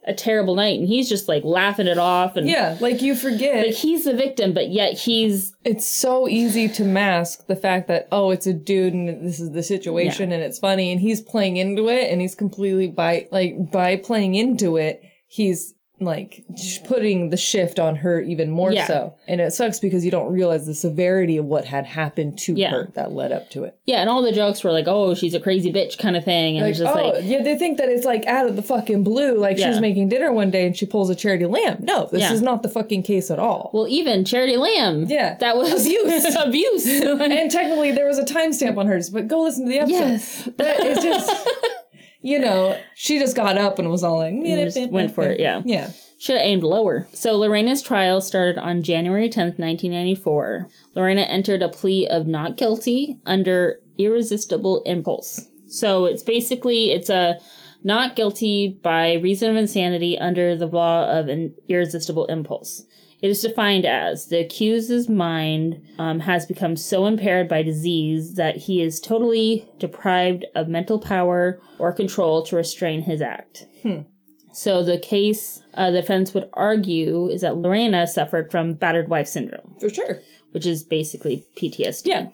a terrible night, and he's just like laughing it off. And Yeah, like you forget. like he's the victim, but yet he's it's so easy to mask the fact that, oh, it's a dude and this is the situation and it's funny and he's playing into it and he's completely by, like, by playing into it, he's like putting the shift on her even more Yeah. so. And it sucks because you don't realize the severity of what had happened to Yeah. her that led up to it. yeah, and all the jokes were like, "Oh, she's a crazy bitch" kind of thing, and Like, just oh, like, yeah, they think that it's like out of the fucking blue. Like Yeah. she's making dinner one day and she pulls a charity lamb. No, this is not the fucking case at all. well, even Charity Lamb, Yeah. that was Abuse. abuse. and technically there was a timestamp on hers, but go listen to the episode. yes, But it's just, you know, she just got up and was all like, just went for it, yeah. Yeah. Should have aimed lower. So Lorena's trial started on January 10th, 1994. Lorena entered a plea of not guilty under irresistible impulse. So it's basically it's a not guilty by reason of insanity under the law of an irresistible impulse. It is defined as the accused's mind um, has become so impaired by disease that he is totally deprived of mental power or control to restrain his act. So the case uh, the defense would argue is that Lorena suffered from battered wife syndrome, For sure. which is basically PTSD. Yeah.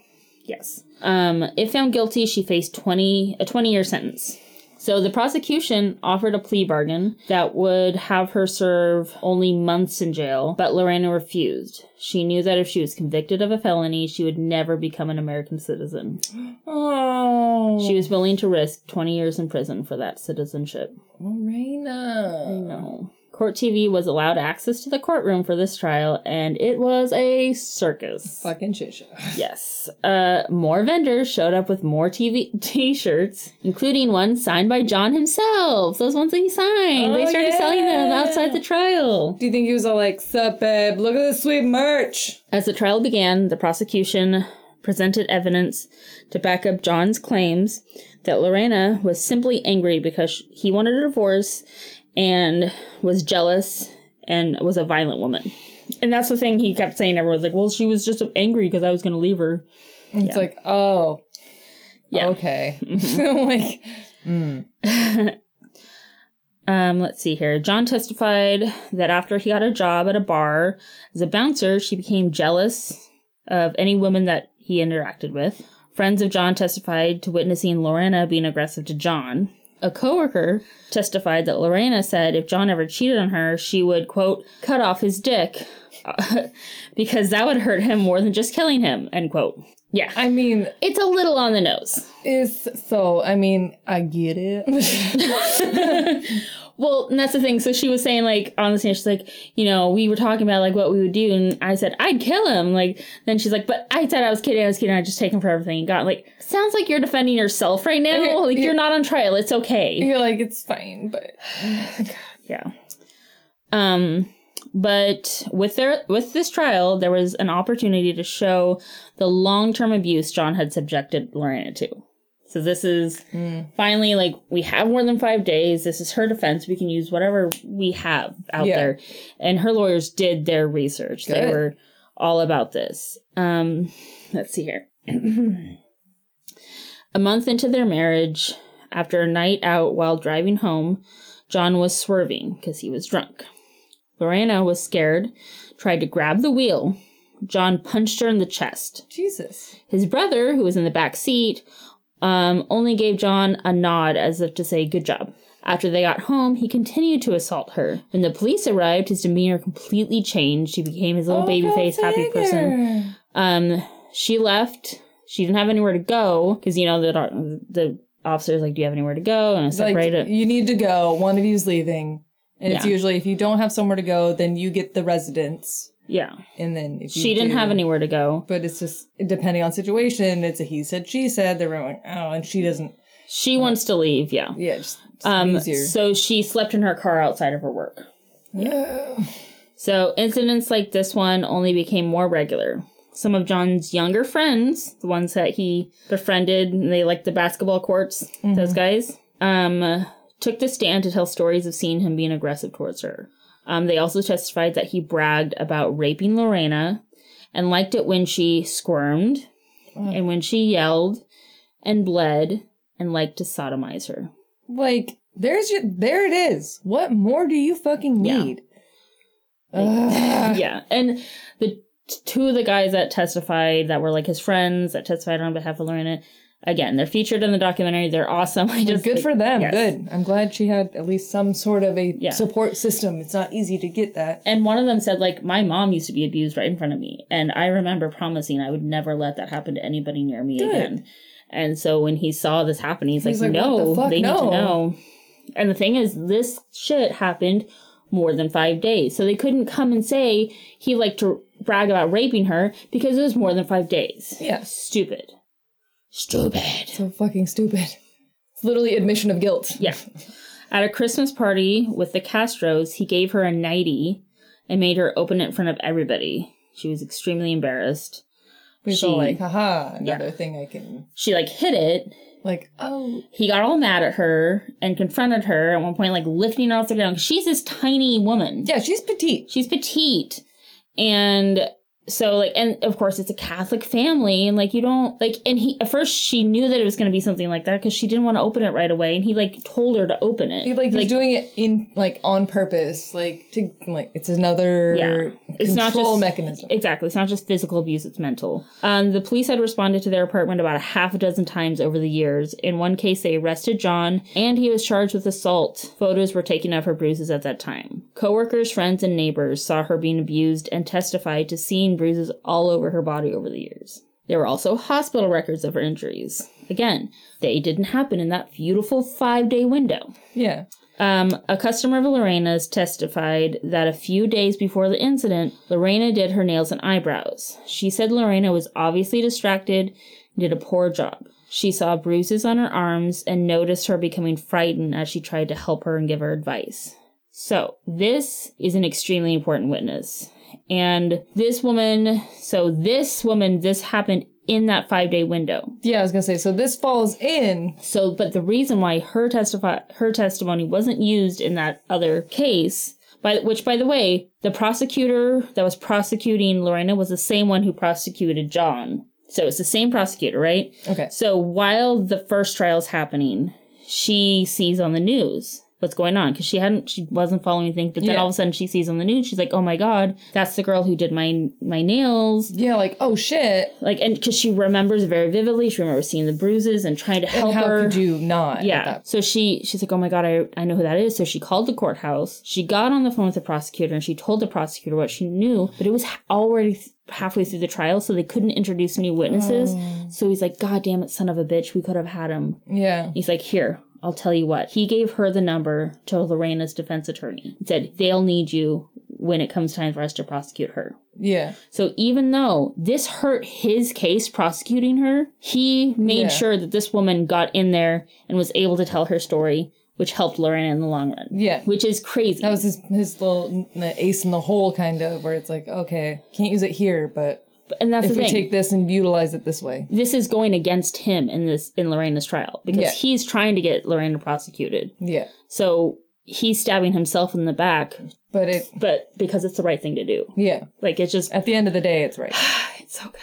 Yes. Um, if found guilty, she faced twenty a twenty year sentence. So the prosecution offered a plea bargain that would have her serve only months in jail, but Lorena refused. She knew that if she was convicted of a felony, she would never become an American citizen. Oh. She was willing to risk 20 years in prison for that citizenship. Lorena. No. Court TV was allowed access to the courtroom for this trial, and it was a circus. Fucking shit show. Yes. Uh, more vendors showed up with more TV t-shirts, including one signed by John himself. Those ones that he signed. they Oh, started selling them outside the trial. Do you think he was all like, sup, babe? Look at this sweet merch. As the trial began, the prosecution presented evidence to back up John's claims that Lorena was simply angry because he wanted a divorce and was jealous and was a violent woman. And that's the thing he kept saying. Everyone's like, well, she was just angry because I was going to leave her. It's like, oh, Yeah. okay. like, Um, let's see here. John testified that after he got a job at a bar as a bouncer, she became jealous of any woman that he interacted with. Friends of John testified to witnessing Lorena being aggressive to John. A coworker testified that Lorena said if John ever cheated on her, she would, quote, cut off his dick uh, because that would hurt him more than just killing him, end quote. Yeah. I mean, It's a little on the nose. it's so, I mean, I get it. Well, and that's the thing. So she was saying, like, on the stand, she's like, you know, we were talking about, like, what we would do. And I said, I'd kill him. Like, then she's like, but I said I was kidding. I was kidding. I just take him for everything he got. Like, sounds like you're defending yourself right now. Like, you're not on trial. It's okay. You're like, it's fine, but Yeah. Um, but with their with this trial, there was an opportunity to show the long term abuse John had subjected Lorena to. So this is finally like we have more than five days. This is her defense. We can use whatever we have out Yeah. there, and her lawyers did their research. They were all about this. Um, let's see here. a month into their marriage, after a night out while driving home, John was swerving because he was drunk. Lorena was scared, tried to grab the wheel. John punched her in the chest. Jesus. His brother, who was in the back seat, um, only gave John a nod as if to say, Good job. After they got home, he continued to assault her. When the police arrived, his demeanor completely changed. He became his little baby face, happy person. Um, she left. She didn't have anywhere to go because you know the the officer's like, "Do you have anywhere to go?" And it's Like, you need to go. One of you's leaving. And it's usually if you don't have somewhere to go, then you get the residence. Yeah, And then if she didn't do- have anywhere to go. But it's just depending on situation. It's a he said, she said. They're like, oh, and she doesn't. She wants to leave. Yeah. Yeah, just, Um. easier. So she slept in her car outside of her work. Yeah. So incidents like this one only became more regular. Some of John's younger friends, the ones that he befriended, and they like the basketball courts, those guys, um, took the stand to tell stories of seeing him being aggressive towards her. Um, they also testified that he bragged about raping Lorena and liked it when she squirmed and when she yelled and bled and liked to sodomize her. like, there's your, there it is. What more do you fucking Yeah. need? Yeah, and the two of the guys that testified that were like his friends that testified on behalf of Lorena, again, they're featured in the documentary. They're awesome. I just Good for them. Yes. Good. I'm glad she had at least some sort of a Yeah. support system. It's not easy to get that. And one of them said, like, my mom used to be abused right in front of me, and I remember promising I would never let that happen to anybody near me Good. again. And so when he saw this happen, he's, He's like, like, "No, the fuck? they need No." to know." And the thing is, this shit happened more than five days, so they couldn't come and say he liked to brag about raping her because it was more than five days. Yeah. Stupid. Stupid. So fucking stupid. It's literally admission of guilt. Yeah. At a Christmas party with the Castros, he gave her a nightie and made her open it in front of everybody. She was extremely embarrassed. It's She- all like, haha, another Yeah. thing I can She like hid it. like, oh He got all mad at her and confronted her at one point, like lifting her off the ground. 'cause She's this tiny woman. yeah, she's petite. She's petite. And so like and of course it's a catholic family and like you don't like and he at first she knew that it was going to be something like that because she didn't want to open it right away and he like told her to open it He, like, he's doing it in like on purpose, like to like it's another Yeah. It's not control just- mechanism. Exactly. It's not just physical abuse, it's mental. Um, the police had responded to their apartment about a half a dozen times over the years. In one case, they arrested John, and he was charged with assault. Photos were taken of her bruises at that time. Coworkers, friends, and neighbors saw her being abused and testified to seeing bruises all over her body over the years. There were also hospital records of her injuries. Again, they didn't happen in that beautiful five day window. yeah. Um, a customer of Lorena's testified that a few days before the incident, Lorena did her nails and eyebrows. She said Lorena was obviously distracted and did a poor job. She saw bruises on her arms and noticed her becoming frightened as she tried to help her and give her advice. So, this is an extremely important witness. And this woman, so this woman, this happened in that five day window. Yeah, I was gonna say. So this falls in. So, but the reason why her testify her testimony wasn't used in that other case, by which, by the way, the prosecutor that was prosecuting Lorena was the same one who prosecuted John. So it's the same prosecutor, right? Okay. So while the first trial's happening, she sees on the news what's going on because she hadn't she wasn't following anything but then Yeah. all of a sudden she sees on the news she's like oh my god that's the girl who did my my nails Yeah, like oh shit. like and because she remembers very vividly she remembers seeing the bruises and trying to help And how her could you not? yeah. So she she's like, oh my god, I I know who that is. So she called the courthouse. She got on the phone with the prosecutor and she told the prosecutor what she knew, but it was already halfway through the trial, so they couldn't introduce new witnesses. Oh. So he's like, God damn it, son of a bitch, we could have had him. Yeah. He's like, here. I'll tell you what. He gave her the number to Lorena's defense attorney. He said, they'll need you when it comes time for us to prosecute her. Yeah. So even though this hurt his case prosecuting her, he made Yeah. sure that this woman got in there and was able to tell her story, which helped Lorena in the long run. Yeah. Which is crazy. That was his his little ace in the hole kind of where it's like, okay, can't use it here, but and that's if the we thing. take this and utilize it this way. this is going against him in this in Lorena's trial because Yeah. he's trying to get Lorena prosecuted. Yeah. So he's stabbing himself in the back, But it but because it's the right thing to do. yeah. Like it's just At the end of the day it's right. It's so good.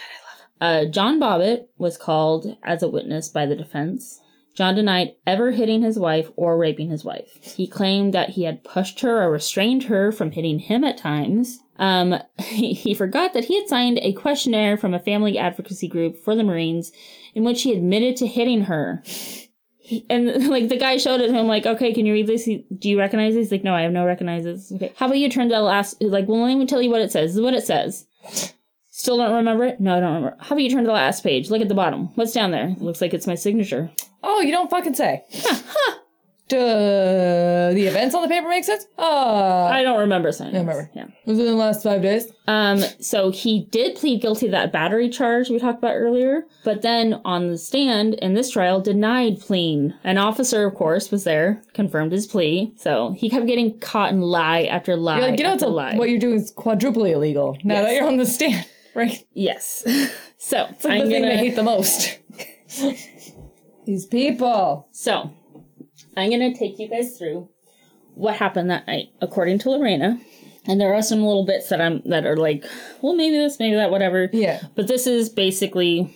I love it. Uh, John Bobbitt was called as a witness by the defense. John denied ever hitting his wife or raping his wife. He claimed that he had pushed her or restrained her from hitting him at times. Um, he, he forgot that he had signed a questionnaire from a family advocacy group for the Marines in which he admitted to hitting her. He- and like the guy showed it to him, like, okay, can you read this? He- Do you recognize this? Like, no, I have no recognizes. Okay, how about you turn to the last? Like, well, let me tell you what it says. This is what it says. Still don't remember it? No, I don't remember. How about you turn to the last page? Look at the bottom. What's down there? Looks like it's my signature. Oh, you don't fucking say. Huh? Duh, the events on the paper make sense? Uh, I don't remember signing. I remember. Yeah. was it in the last five days? Um, so he did plead guilty to that battery charge we talked about earlier, but then on the stand in this trial denied pleading. An officer, of course, was there, confirmed his plea. So he kept getting caught in lie after lie. You're like, you know, after a, lie. what you're doing is quadruply illegal now that you're on the stand, right? yes. so It's like I'm the thing gonna, they hate the most. These people. So, I'm going to take you guys through what happened that night, according to Lorena. And there are some little bits that I'm that are like, well, maybe this, maybe that, whatever. Yeah. But this is basically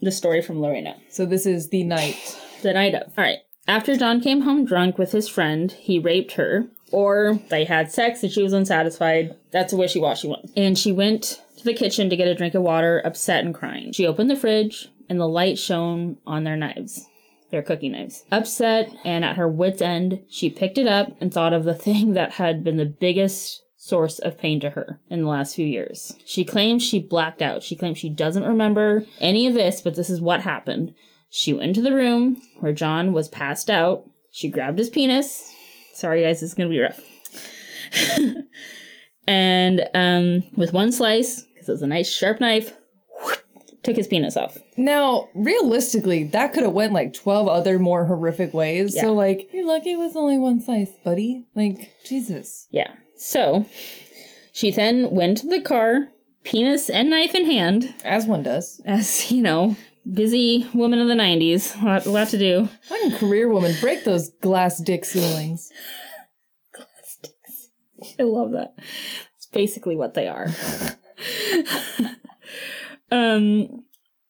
the story from Lorena. So this is the night. The night of. All right. After John came home drunk with his friend, he raped her, or they had sex and she was unsatisfied. That's a wishy washy one. And she went to the kitchen to get a drink of water, upset and crying. She opened the fridge, and the light shone on their knives. Their cooking knives. Upset and at her wits' end, she picked it up and thought of the thing that had been the biggest source of pain to her in the last few years. She claims she blacked out. She claims she doesn't remember any of this, but this is what happened. She went into the room where John was passed out. She grabbed his penis. Sorry, guys, this is gonna be rough. and um, with one slice, it was a nice sharp knife, took his penis off. Now, realistically, that could have went like 12 other more horrific ways. Yeah. So like, you're lucky with only one slice, buddy. Like, Jesus. Yeah. So she then went to the car, penis and knife in hand, As one does. as you know, busy woman of the '90s, a lot, a lot to do. Fucking career woman, break those glass dick ceilings. Glass dicks. I love that. It's basically what they are. um.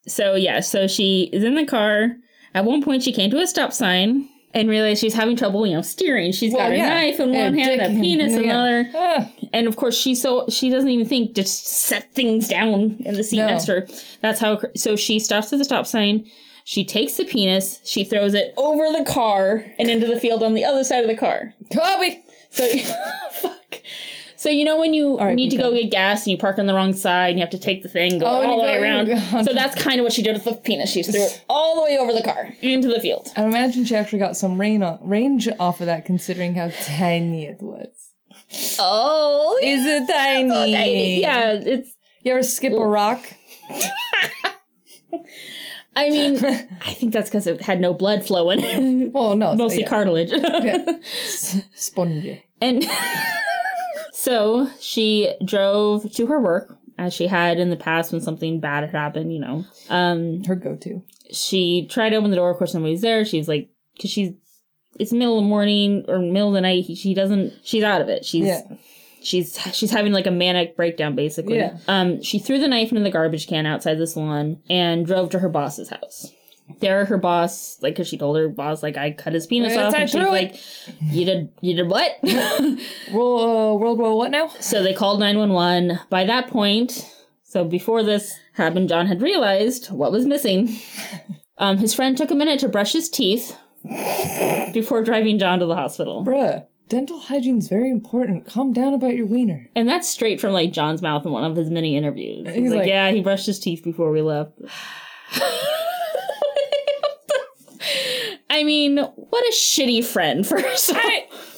So yeah, so she is in the car. At one point, she came to a stop sign and realized she's having trouble, you know, steering. She's Well, got a yeah. knife in And one hand, dick a penis in the other, Ah, and of course she's so she doesn't even think just set things down in the seat No. next to her. That's how. So she stops at the stop sign. She takes the penis. She throws it over the car and into the field on the other side of the car. Kobe. So fuck. So you know when you right, need to go get gas and you park on the wrong side and you have to take the thing go Oh, all the way around. So that's kind of what she did with the penis. She threw it all the way over the car into the field. I imagine she actually got some rain on, range off of that, considering how tiny it was. Oh, Is it tiny? yeah. It's. You ever skip a rock? I mean, I think that's because it had no blood flowing, Well, no. mostly yeah. cartilage. Spongy. And so she drove to her work as she had in the past when something bad had happened, you know. Um, Her go-to. she tried to open the door, of course nobody's there. She's like, because she's, it's middle of the morning or middle of the night. She doesn't, she's out of it. She's, Yeah. she's, she's having like a manic breakdown basically. Yeah. Um, she threw the knife into the garbage can outside the salon and drove to her boss's house. There, her boss, like, cause she told her boss, like, I cut his penis off, and she's like, "You did, you did what?" World, uh, World War what now? So they called 911. By that point, so before this happened, John had realized what was missing. Um, his friend took a minute to brush his teeth before driving John to the hospital. Bruh. Dental hygiene's very important. Calm down about your wiener. And that's straight from like John's mouth in one of his many interviews. He's, He's like, like- yeah, he brushed his teeth before we left. I mean, what a shitty friend first.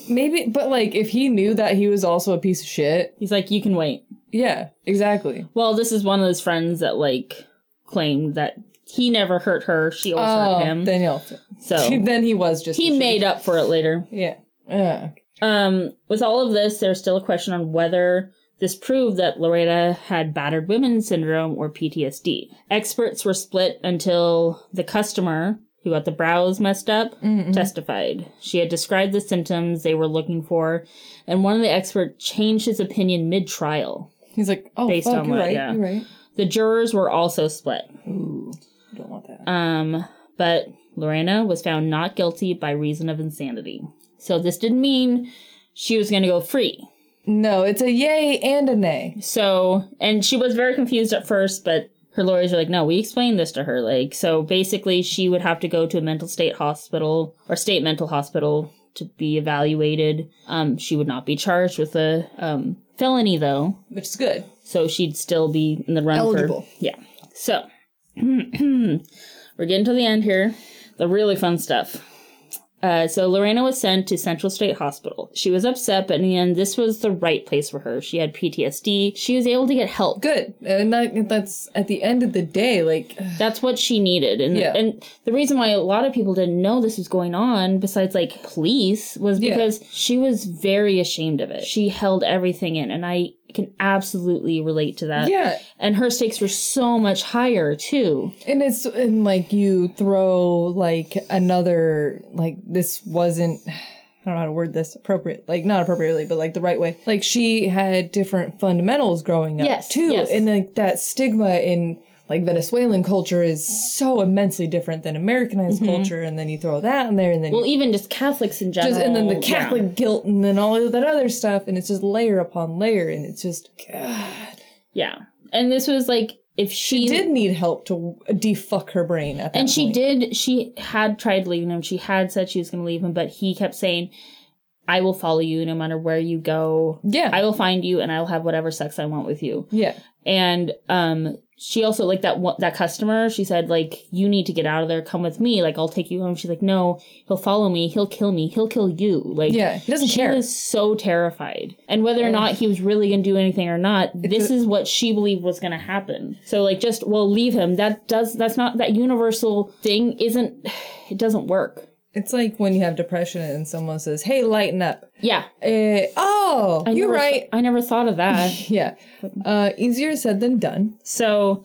Maybe, but like, if he knew that he was also a piece of shit, He's like, you can wait. yeah, exactly. Well, this is one of his friends that like claimed that he never hurt her. She always Oh, hurt him. then he'll. So then he was just. he shitty- made up for it later. Yeah. Yeah. Um, with all of this, there's still a question on whether this proved that Loretta had battered women syndrome or PTSD. Experts were split until the customer, who got the brows messed up, testified. She had described the symptoms they were looking for, and one of the experts changed his opinion mid trial. He's like, oh, Based fuck, on what- right. yeah. You're right. The jurors were also split. Ooh, don't want that. Um, but Lorena was found not guilty by reason of insanity. So this didn't mean she was going to go free. no, it's a yay and a nay. So, and she was very confused at first, but her lawyers are like, no, we explained this to her. Like, so basically, she would have to go to a mental state hospital or state mental hospital to be evaluated. Um, she would not be charged with a um, felony, though. Which is good. So she'd still be in the run Eligible. for. Yeah. So, we're getting to the end here. The really fun stuff. Uh, so Lorena was sent to Central State Hospital. She was upset, but in the end, this was the right place for her. She had PTSD. She was able to get help. Good. And that, that's at the end of the day, like, That's what she needed. And Yeah. and the reason why a lot of people didn't know this was going on, besides like police, was Yeah. because she was very ashamed of it. She held everything in, and I can absolutely relate to that. yeah. And her stakes were so much higher too. And it's, and like, you throw, like, another, like, this wasn't. I don't know how to word this appropriate, like not appropriately, but like the right way. Like she had different fundamentals growing up Yes, too, yes. and like that stigma in like Venezuelan culture is so immensely different than Americanized culture, and then you throw that in there, and then Mm-hmm. Well, even just Catholics in general. just and then the yeah. Catholic guilt, and then all of that other stuff, and it's just layer upon layer, and it's just God. Yeah. And this was like if she, She did need help to defuck her brain at that and she point. did she had tried leaving him. She had said she was going to leave him, but he kept saying, "I will follow you no matter where you go. Yeah, I will find you and I will have whatever sex I want with you." yeah, And um she also like that one that customer, she said like you need to get out of there, come with me, like I'll take you home. She's like, "No, he'll follow me. He'll kill me. He'll kill you." Like yeah. He doesn't she care. was so terrified. And whether or not he was really going to do anything or not, this is what she believed was going to happen. So like just well leave him. That does that's not that universal thing isn't it doesn't work. It's like when you have depression and someone says, "Hey, lighten up." Yeah. Uh, oh, I you're never right. I never thought of that. Yeah, uh, easier said than done. so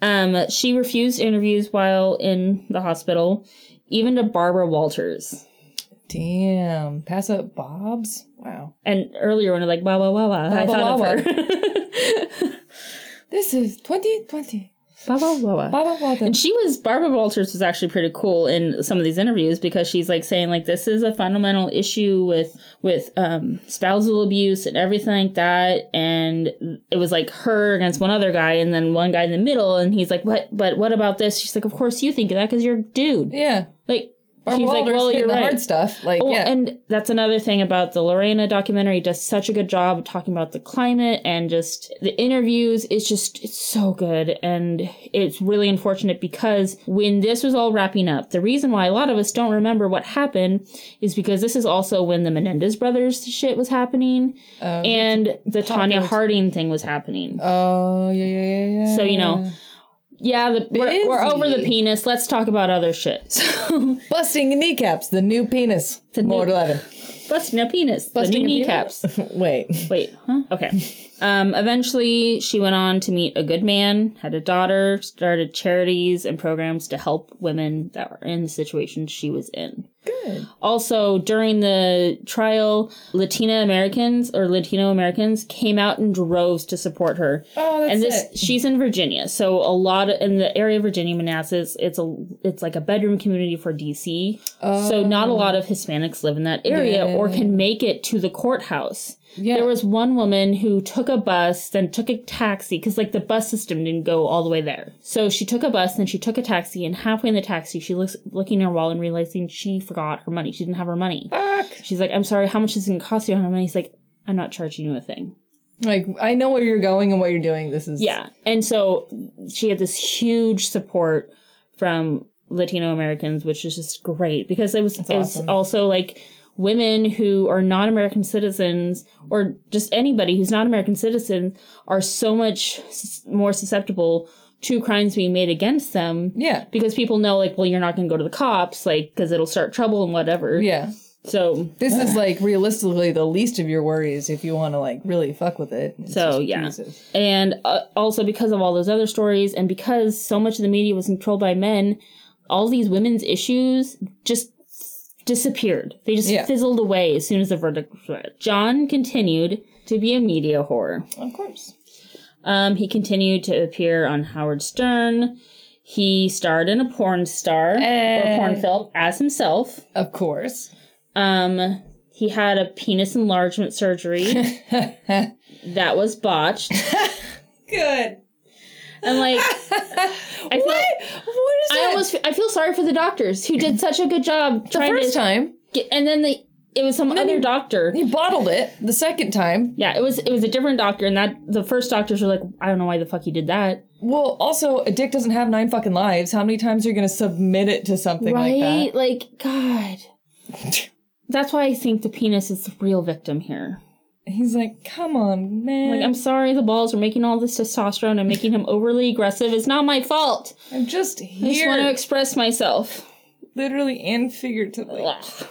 um she refused interviews while in the hospital, even to Barbara Walters. Damn, pass up Babs. Wow. And earlier when they're like, wow, wow, wow, wow, I thought of her. This is 2020. Barbara Walters. And she was Barbara Walters was actually pretty cool in some of these interviews because she's like saying like this is a fundamental issue with with um, spousal abuse and everything like that, and it was like her against one other guy, and then one guy in the middle, and he's like, what? But what about this? She's like, of course you think of that because you're a dude. Yeah. Like Barbara she's like, Walters well, hitting you're the right. hard stuff. Like, Well, yeah. and that's another thing about the Lorena documentary. Does such a good job talking about the climate and just the interviews. It's just it's so good, and it's really unfortunate because when this was all wrapping up, the reason why a lot of us don't remember what happened is because this is also when the Menendez brothers shit was happening, oh. and the Tonya Harding thing was happening. oh, yeah, yeah, yeah, yeah. So you know. Yeah, the, we're, we're over the penis. Let's talk about other shit. Busting kneecaps, the new penis. The new- More 11. Busting a penis. Busting the new penis? kneecaps. Wait. Wait, huh? Okay. Um, eventually, she went on to meet a good man, had a daughter, started charities and programs to help women that were in the situation she was in. Good. Also, during the trial, Latina Americans or Latino Americans came out in droves to support her. Oh, that's and this it. she's in Virginia, so a lot of, in the area of Virginia, Manassas, it's a it's like a bedroom community for DC. So not a lot of Hispanics live in that area or can make it to the courthouse. Yeah. There was one woman who took a bus, then took a taxi, because like the bus system didn't go all the way there. So she took a bus, then she took a taxi, and halfway in the taxi, she looks looking at her wallet and realizing she forgot her money. She didn't have her money. Fuck. She's like, "I'm sorry, how much is it gonna cost you?" And he's like, "I'm not charging you a thing." Like, I know where you're going and what you're doing. This is. Yeah, and so she had this huge support from Latino Americans, which is just great because it was it's awesome. also like women who are not American citizens or just anybody who's not American citizen are so much more susceptible to crimes being made against them Yeah. because people know like well you're not going to go to the cops like because it'll start trouble and whatever Yeah. so This is like realistically the least of your worries if you want to like really fuck with it. It's So, just yeah. Jesus. And uh, also because of all those other stories, and because so much of the media was controlled by men, all these women's issues just disappeared. They just Yeah. fizzled away as soon as the verdict was read. John continued to be a media whore. Of course. Um, he continued to appear on Howard Stern. He starred in a porn star or Eh. porn film as himself. Of course. Um, he had a penis enlargement surgery that was botched. Good. And like, I feel, What? What is I that? almost I feel sorry for the doctors who did such a good job the trying first to time get, and then the it was some other doctor. He bottled it. The second time, Yeah, it was it was a different doctor, and that the first doctors were like, I don't know why the fuck you did that, well, also a dick doesn't have nine fucking lives. How many times are you gonna submit it to something like right? that? Like God, that's why I think the penis is the real victim here. He's like, come on, man. Like, I'm sorry, the balls are making all this testosterone and making him overly aggressive. It's not my fault. I'm just I just want to express myself. literally and figuratively. Ugh.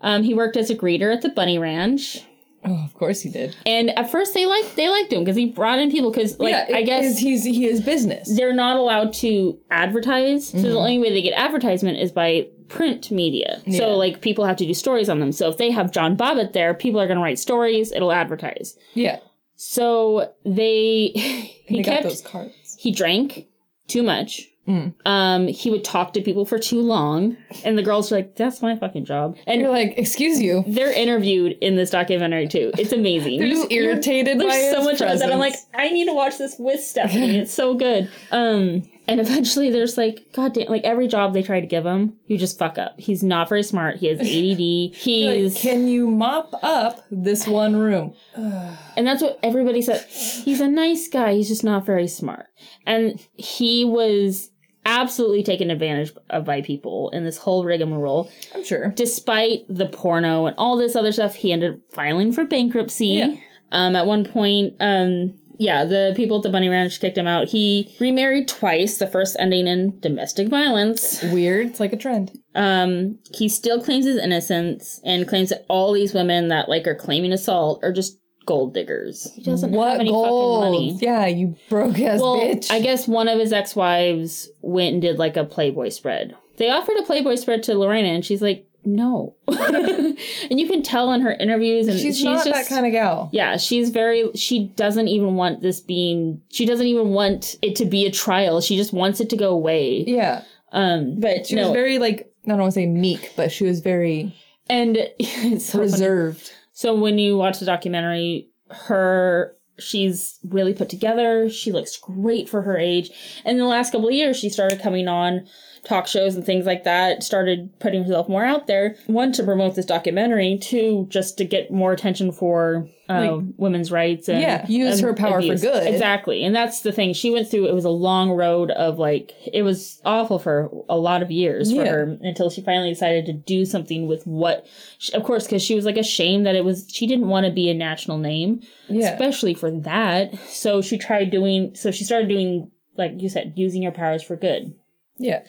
Um, he worked as a greeter at the Bunny Ranch. Oh, of course he did. And at first they liked they liked him because he brought in people because like yeah, I guess is- he's he is business. they're not allowed to advertise. So Mm-hmm. the only way they get advertisement is by print media. Yeah. So like people have to do stories on them. So if they have John Bobbitt there, people are gonna write stories, it'll advertise. Yeah, So they he they kept got those cards. he drank too much. Mm. Um, he would talk to people for too long, and the girls were like, "That's my fucking job." And You're like, excuse you. they're interviewed in this documentary too. It's amazing. They're just You- you're- irritated by There's so much of that I'm like. I need to watch this with Stephanie. It's so good. Um, and eventually there's like, God damn, like every job they try to give him, you just fuck up. He's not very smart. He has ADD. Like, He's Can you mop up this one room? and that's what everybody said. He's a nice guy. He's just not very smart. And he was absolutely taken advantage of by people in this whole rigmarole. I'm sure. Despite the porno and all this other stuff, he ended up filing for bankruptcy. Yeah. Um, at one point, um, yeah, the people at the Bunny Ranch kicked him out. He remarried twice, the first ending in domestic violence. Weird. It's like a trend. Um, he still claims his innocence and claims that all these women that like are claiming assault are just gold diggers. He doesn't have any gold? fucking money. Yeah, you broke ass Well, bitch. I guess one of his ex-wives went and did like a Playboy spread. They offered a Playboy spread to Lorena, and she's like, no. and you can tell in her interviews and She's, she's, not just, that kind of gal. Yeah, she's very she doesn't even want this being she doesn't even want it to be a trial. She just wants it to go away. Yeah. Um but She no was very like I don't want to say meek, but she was very and it's so funny. reserved. So when you watch the documentary, her she's really put together. She looks great for her age. And in the last couple of years, she started coming on talk shows and things like that. Started putting herself more out there. One to promote this documentary. Two just to get more attention for uh, Like- women's rights and Yeah, use and her power for good. Exactly, and that's the thing. She went through. It was a long road of like it was awful for a lot of years for her until she finally decided to do something with what, of course, because she was like ashamed that it was she didn't want to be a national name, Yeah. especially for that. So she tried doing. So she started doing like you said, using your powers for good. Yeah.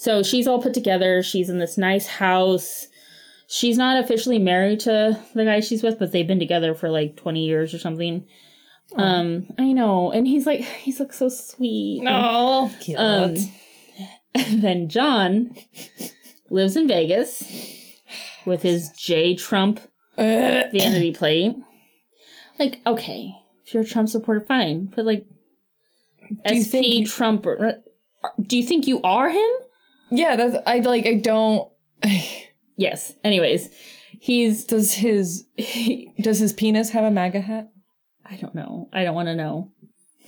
So she's all put together. She's in this nice house. She's not officially married to the guy she's with, but they've been together for like 20 years or something. Um, I know. And he's like, he's like so sweet. No. Cute. Um, and then John lives in Vegas with his J Trump vanity plate. Like, okay, if you're a Trump supporter, fine. But like, Do you SP think Trump, or- do you think you are him? Yeah, that's I like I don't Yes. Anyways, he's does his does his penis have a MAGA hat? I don't know. I don't want to know.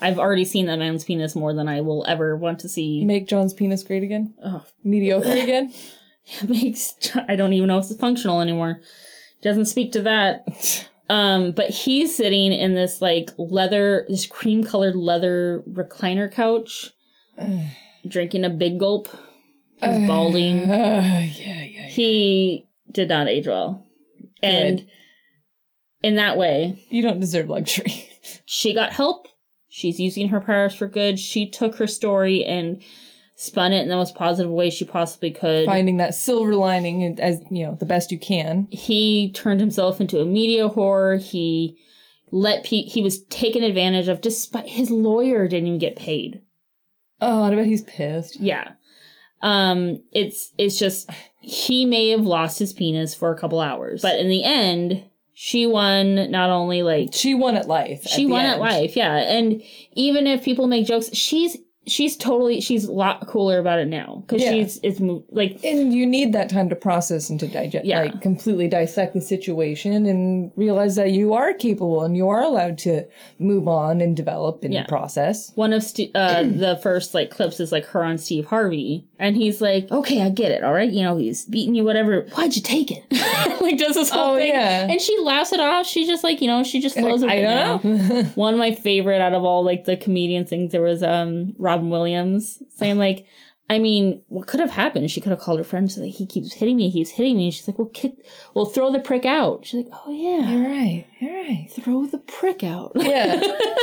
I've already seen that man's penis more than I will ever want to see. Make John's penis great again? Oh, Mediocre again? makes I don't even know if it's functional anymore. Doesn't speak to that. Um, but he's sitting in this like leather, this cream colored leather recliner couch, drinking a big gulp. He's balding. Uh, yeah, yeah. He did not age well, and Good. in that way, You don't deserve luxury. she got help. She's using her powers for good. She took her story and spun it in the most positive way she possibly could. Finding that silver lining as you know the best you can. He turned himself into a media whore. He let pe- he was taken advantage of despite his lawyer didn't even get paid. Oh, I bet he's pissed. Yeah. Um it's it's just he may have lost his penis for a couple hours, but in the end she won not only like She won at life. she the won at life yeah and even if people make jokes she's she's totally she's a lot cooler about it now because Yeah. she's it's like And you need that time to process and to digest, Yeah. like completely dissect the situation and realize that you are capable and you are allowed to move on and develop and Yeah. process. one of St- uh, the first like clips is like her on Steve Harvey, and he's like, "Okay, I get it. All right, you know he's beating you, whatever. Why'd you take it?" like does this whole Oh, thing, yeah. and she laughs it off. She just like you know she just flows with I it don't know. One of my favorite out of all like the comedian things there was um Robin Williams saying like. I mean, what could have happened? She could have called her friend. She's like, he keeps hitting me. He's hitting me. She's like, well, kick, well, throw the prick out. She's like, oh yeah, You're right. You're right. throw the prick out. Yeah.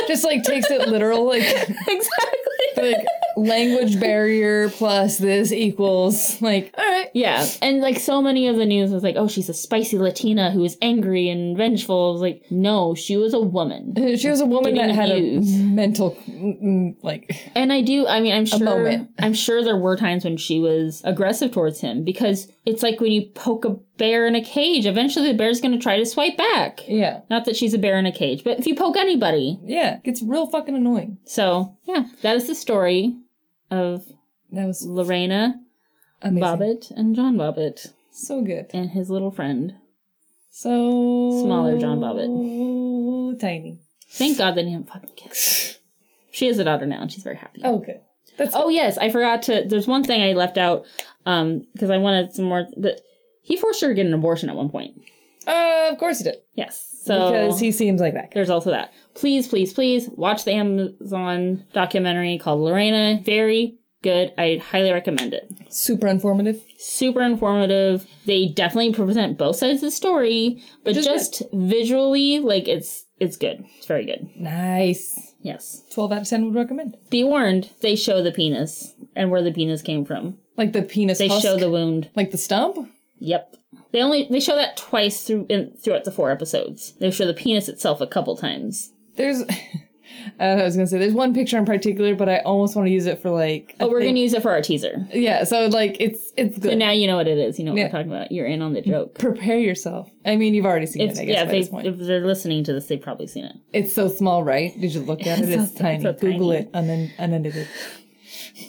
Just like takes it literal, like exactly. like language barrier plus this equals like all right. Yeah, and like so many of the news was like, oh, she's a spicy Latina who is angry and vengeful. Like, no, she was a woman. She was a woman Getting that had abused. a mental mm, mm, like And I do, I mean, I'm sure. I'm sure there were times when she was aggressive towards him because it's like when you poke a bear in a cage, eventually the bear's going to try to swipe back. yeah. Not that she's a bear in a cage, but if you poke anybody. Yeah. It's real fucking annoying. So, yeah, that is the story of That was Lorena amazing. Bobbitt and John Bobbitt So good. and his little friend. So Smaller John Bobbitt. Tiny. Thank God they didn't fucking kiss. She has a daughter now, and she's very happy. Oh, good. That's Oh yes, I forgot to. There's one thing I left out um because I wanted some more. That he forced her to get an abortion at one point. Uh, of course he did. Yes, so because he seems like that. guy. there's also that. Please, please, please watch the Amazon documentary called Lorena. Very good. I highly recommend it. Super informative. Super informative. They definitely present both sides of the story, but is just visually, like it's it's good. It's very good. Nice. Yes. Twelve out of ten would recommend. Be warned. They show the penis and where the penis came from. Like the penis. They husk? show the wound. like the stump. Yep. They only they show that twice through in, throughout the four episodes. They show the penis itself a couple times. There's Uh, I was gonna say there's one picture in particular, but I almost want to use it for like. Oh, we're thing- gonna use it for our teaser. Yeah, so like it's it's good. So now you know what it is. You know what Yeah. we're talking about. You're in on the joke. Prepare yourself. I mean, you've already seen If, it. I guess yeah, by if, this they, if they're listening to this, they've probably seen it. It's so small, right? Did you look at it? It's so- It's tiny. so Google tiny. it, unedited.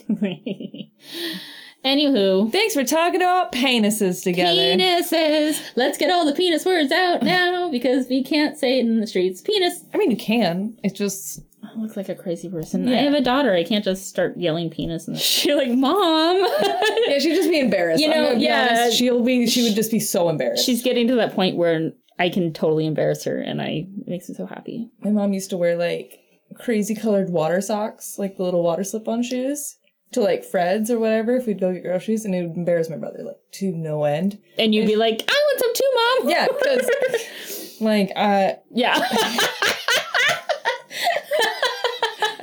Anywho, Thanks for talking about penises together. penises. Let's get all the penis words out now because we can't say it in the streets. Penis. I mean, you can. It's just I look like a crazy person. I have a daughter. I can't just start yelling penis and she's like, "Mom." yeah. She'd just be embarrassed. You know, be yeah. honest, she'll be. She would just be so embarrassed. she's getting to that point where I can totally embarrass her, and I it makes me so happy. My mom used to wear like crazy colored water socks, like the little water slip-on shoes, to like Fred's or whatever. If we'd go get groceries, and it would embarrass my brother like to no end. And you'd be like, "I want some too, mom." Yeah, because like uh, yeah.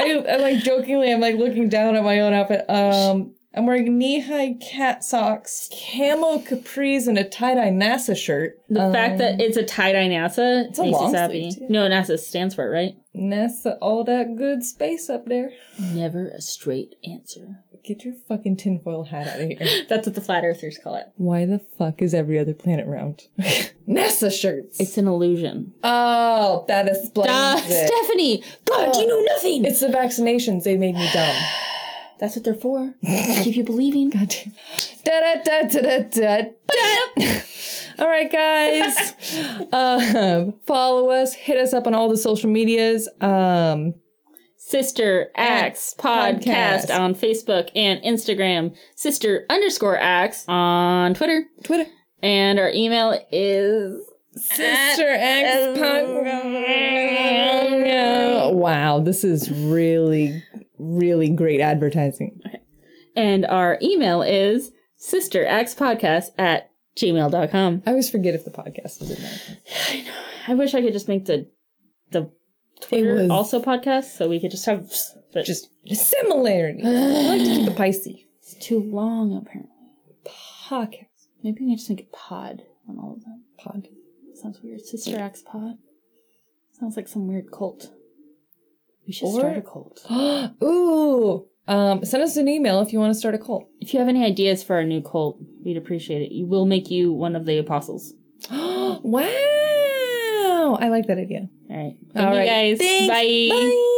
I, I like jokingly, I'm like looking down at my own outfit. Um, I'm wearing knee-high cat socks, camo capris, and a tie-dye NASA shirt. The fact that um, it's a tie dye NASA a makes long happy. sleeve. No, NASA stands for it, right? NASA, all that good space up there. Never a straight answer. Get your fucking tinfoil hat out of here. That's what the flat earthers call it. Why the fuck is every other planet round? NASA shirts. It's an illusion. oh, that explains Duh, it. Stephanie! God, you oh, know nothing! It's the vaccinations. They made me dumb. That's what they're for. Keep you believing. God damn. Da da da da da da. All right, guys. um, follow us. Hit us up on all the social medias. Um, Sister Acts podcast, Podcast. on Facebook and Instagram. Sister underscore Acts on Twitter. Twitter. And our email is Sister X Punk. Wow, this is really, really great advertising. and our email is sisterxpodcast at gmail.com. I always forget if the podcast is in there. I know. I wish I could just make the the Twitter also podcast so we could just have but Just similarity. I like to keep it picey. it's too long apparently. Podcast. Maybe we can just make it pod on all of them. Pod. Sounds weird. Sister Acts pod. Sounds like some weird cult. We should Or- start a cult. Ooh. Um, send us an email if you want to start a cult. If you have any ideas for our new cult, we'd appreciate it. You will make you one of the apostles. wow. I like that idea. All right. Thank All you right. guys. Thanks. Bye. Bye.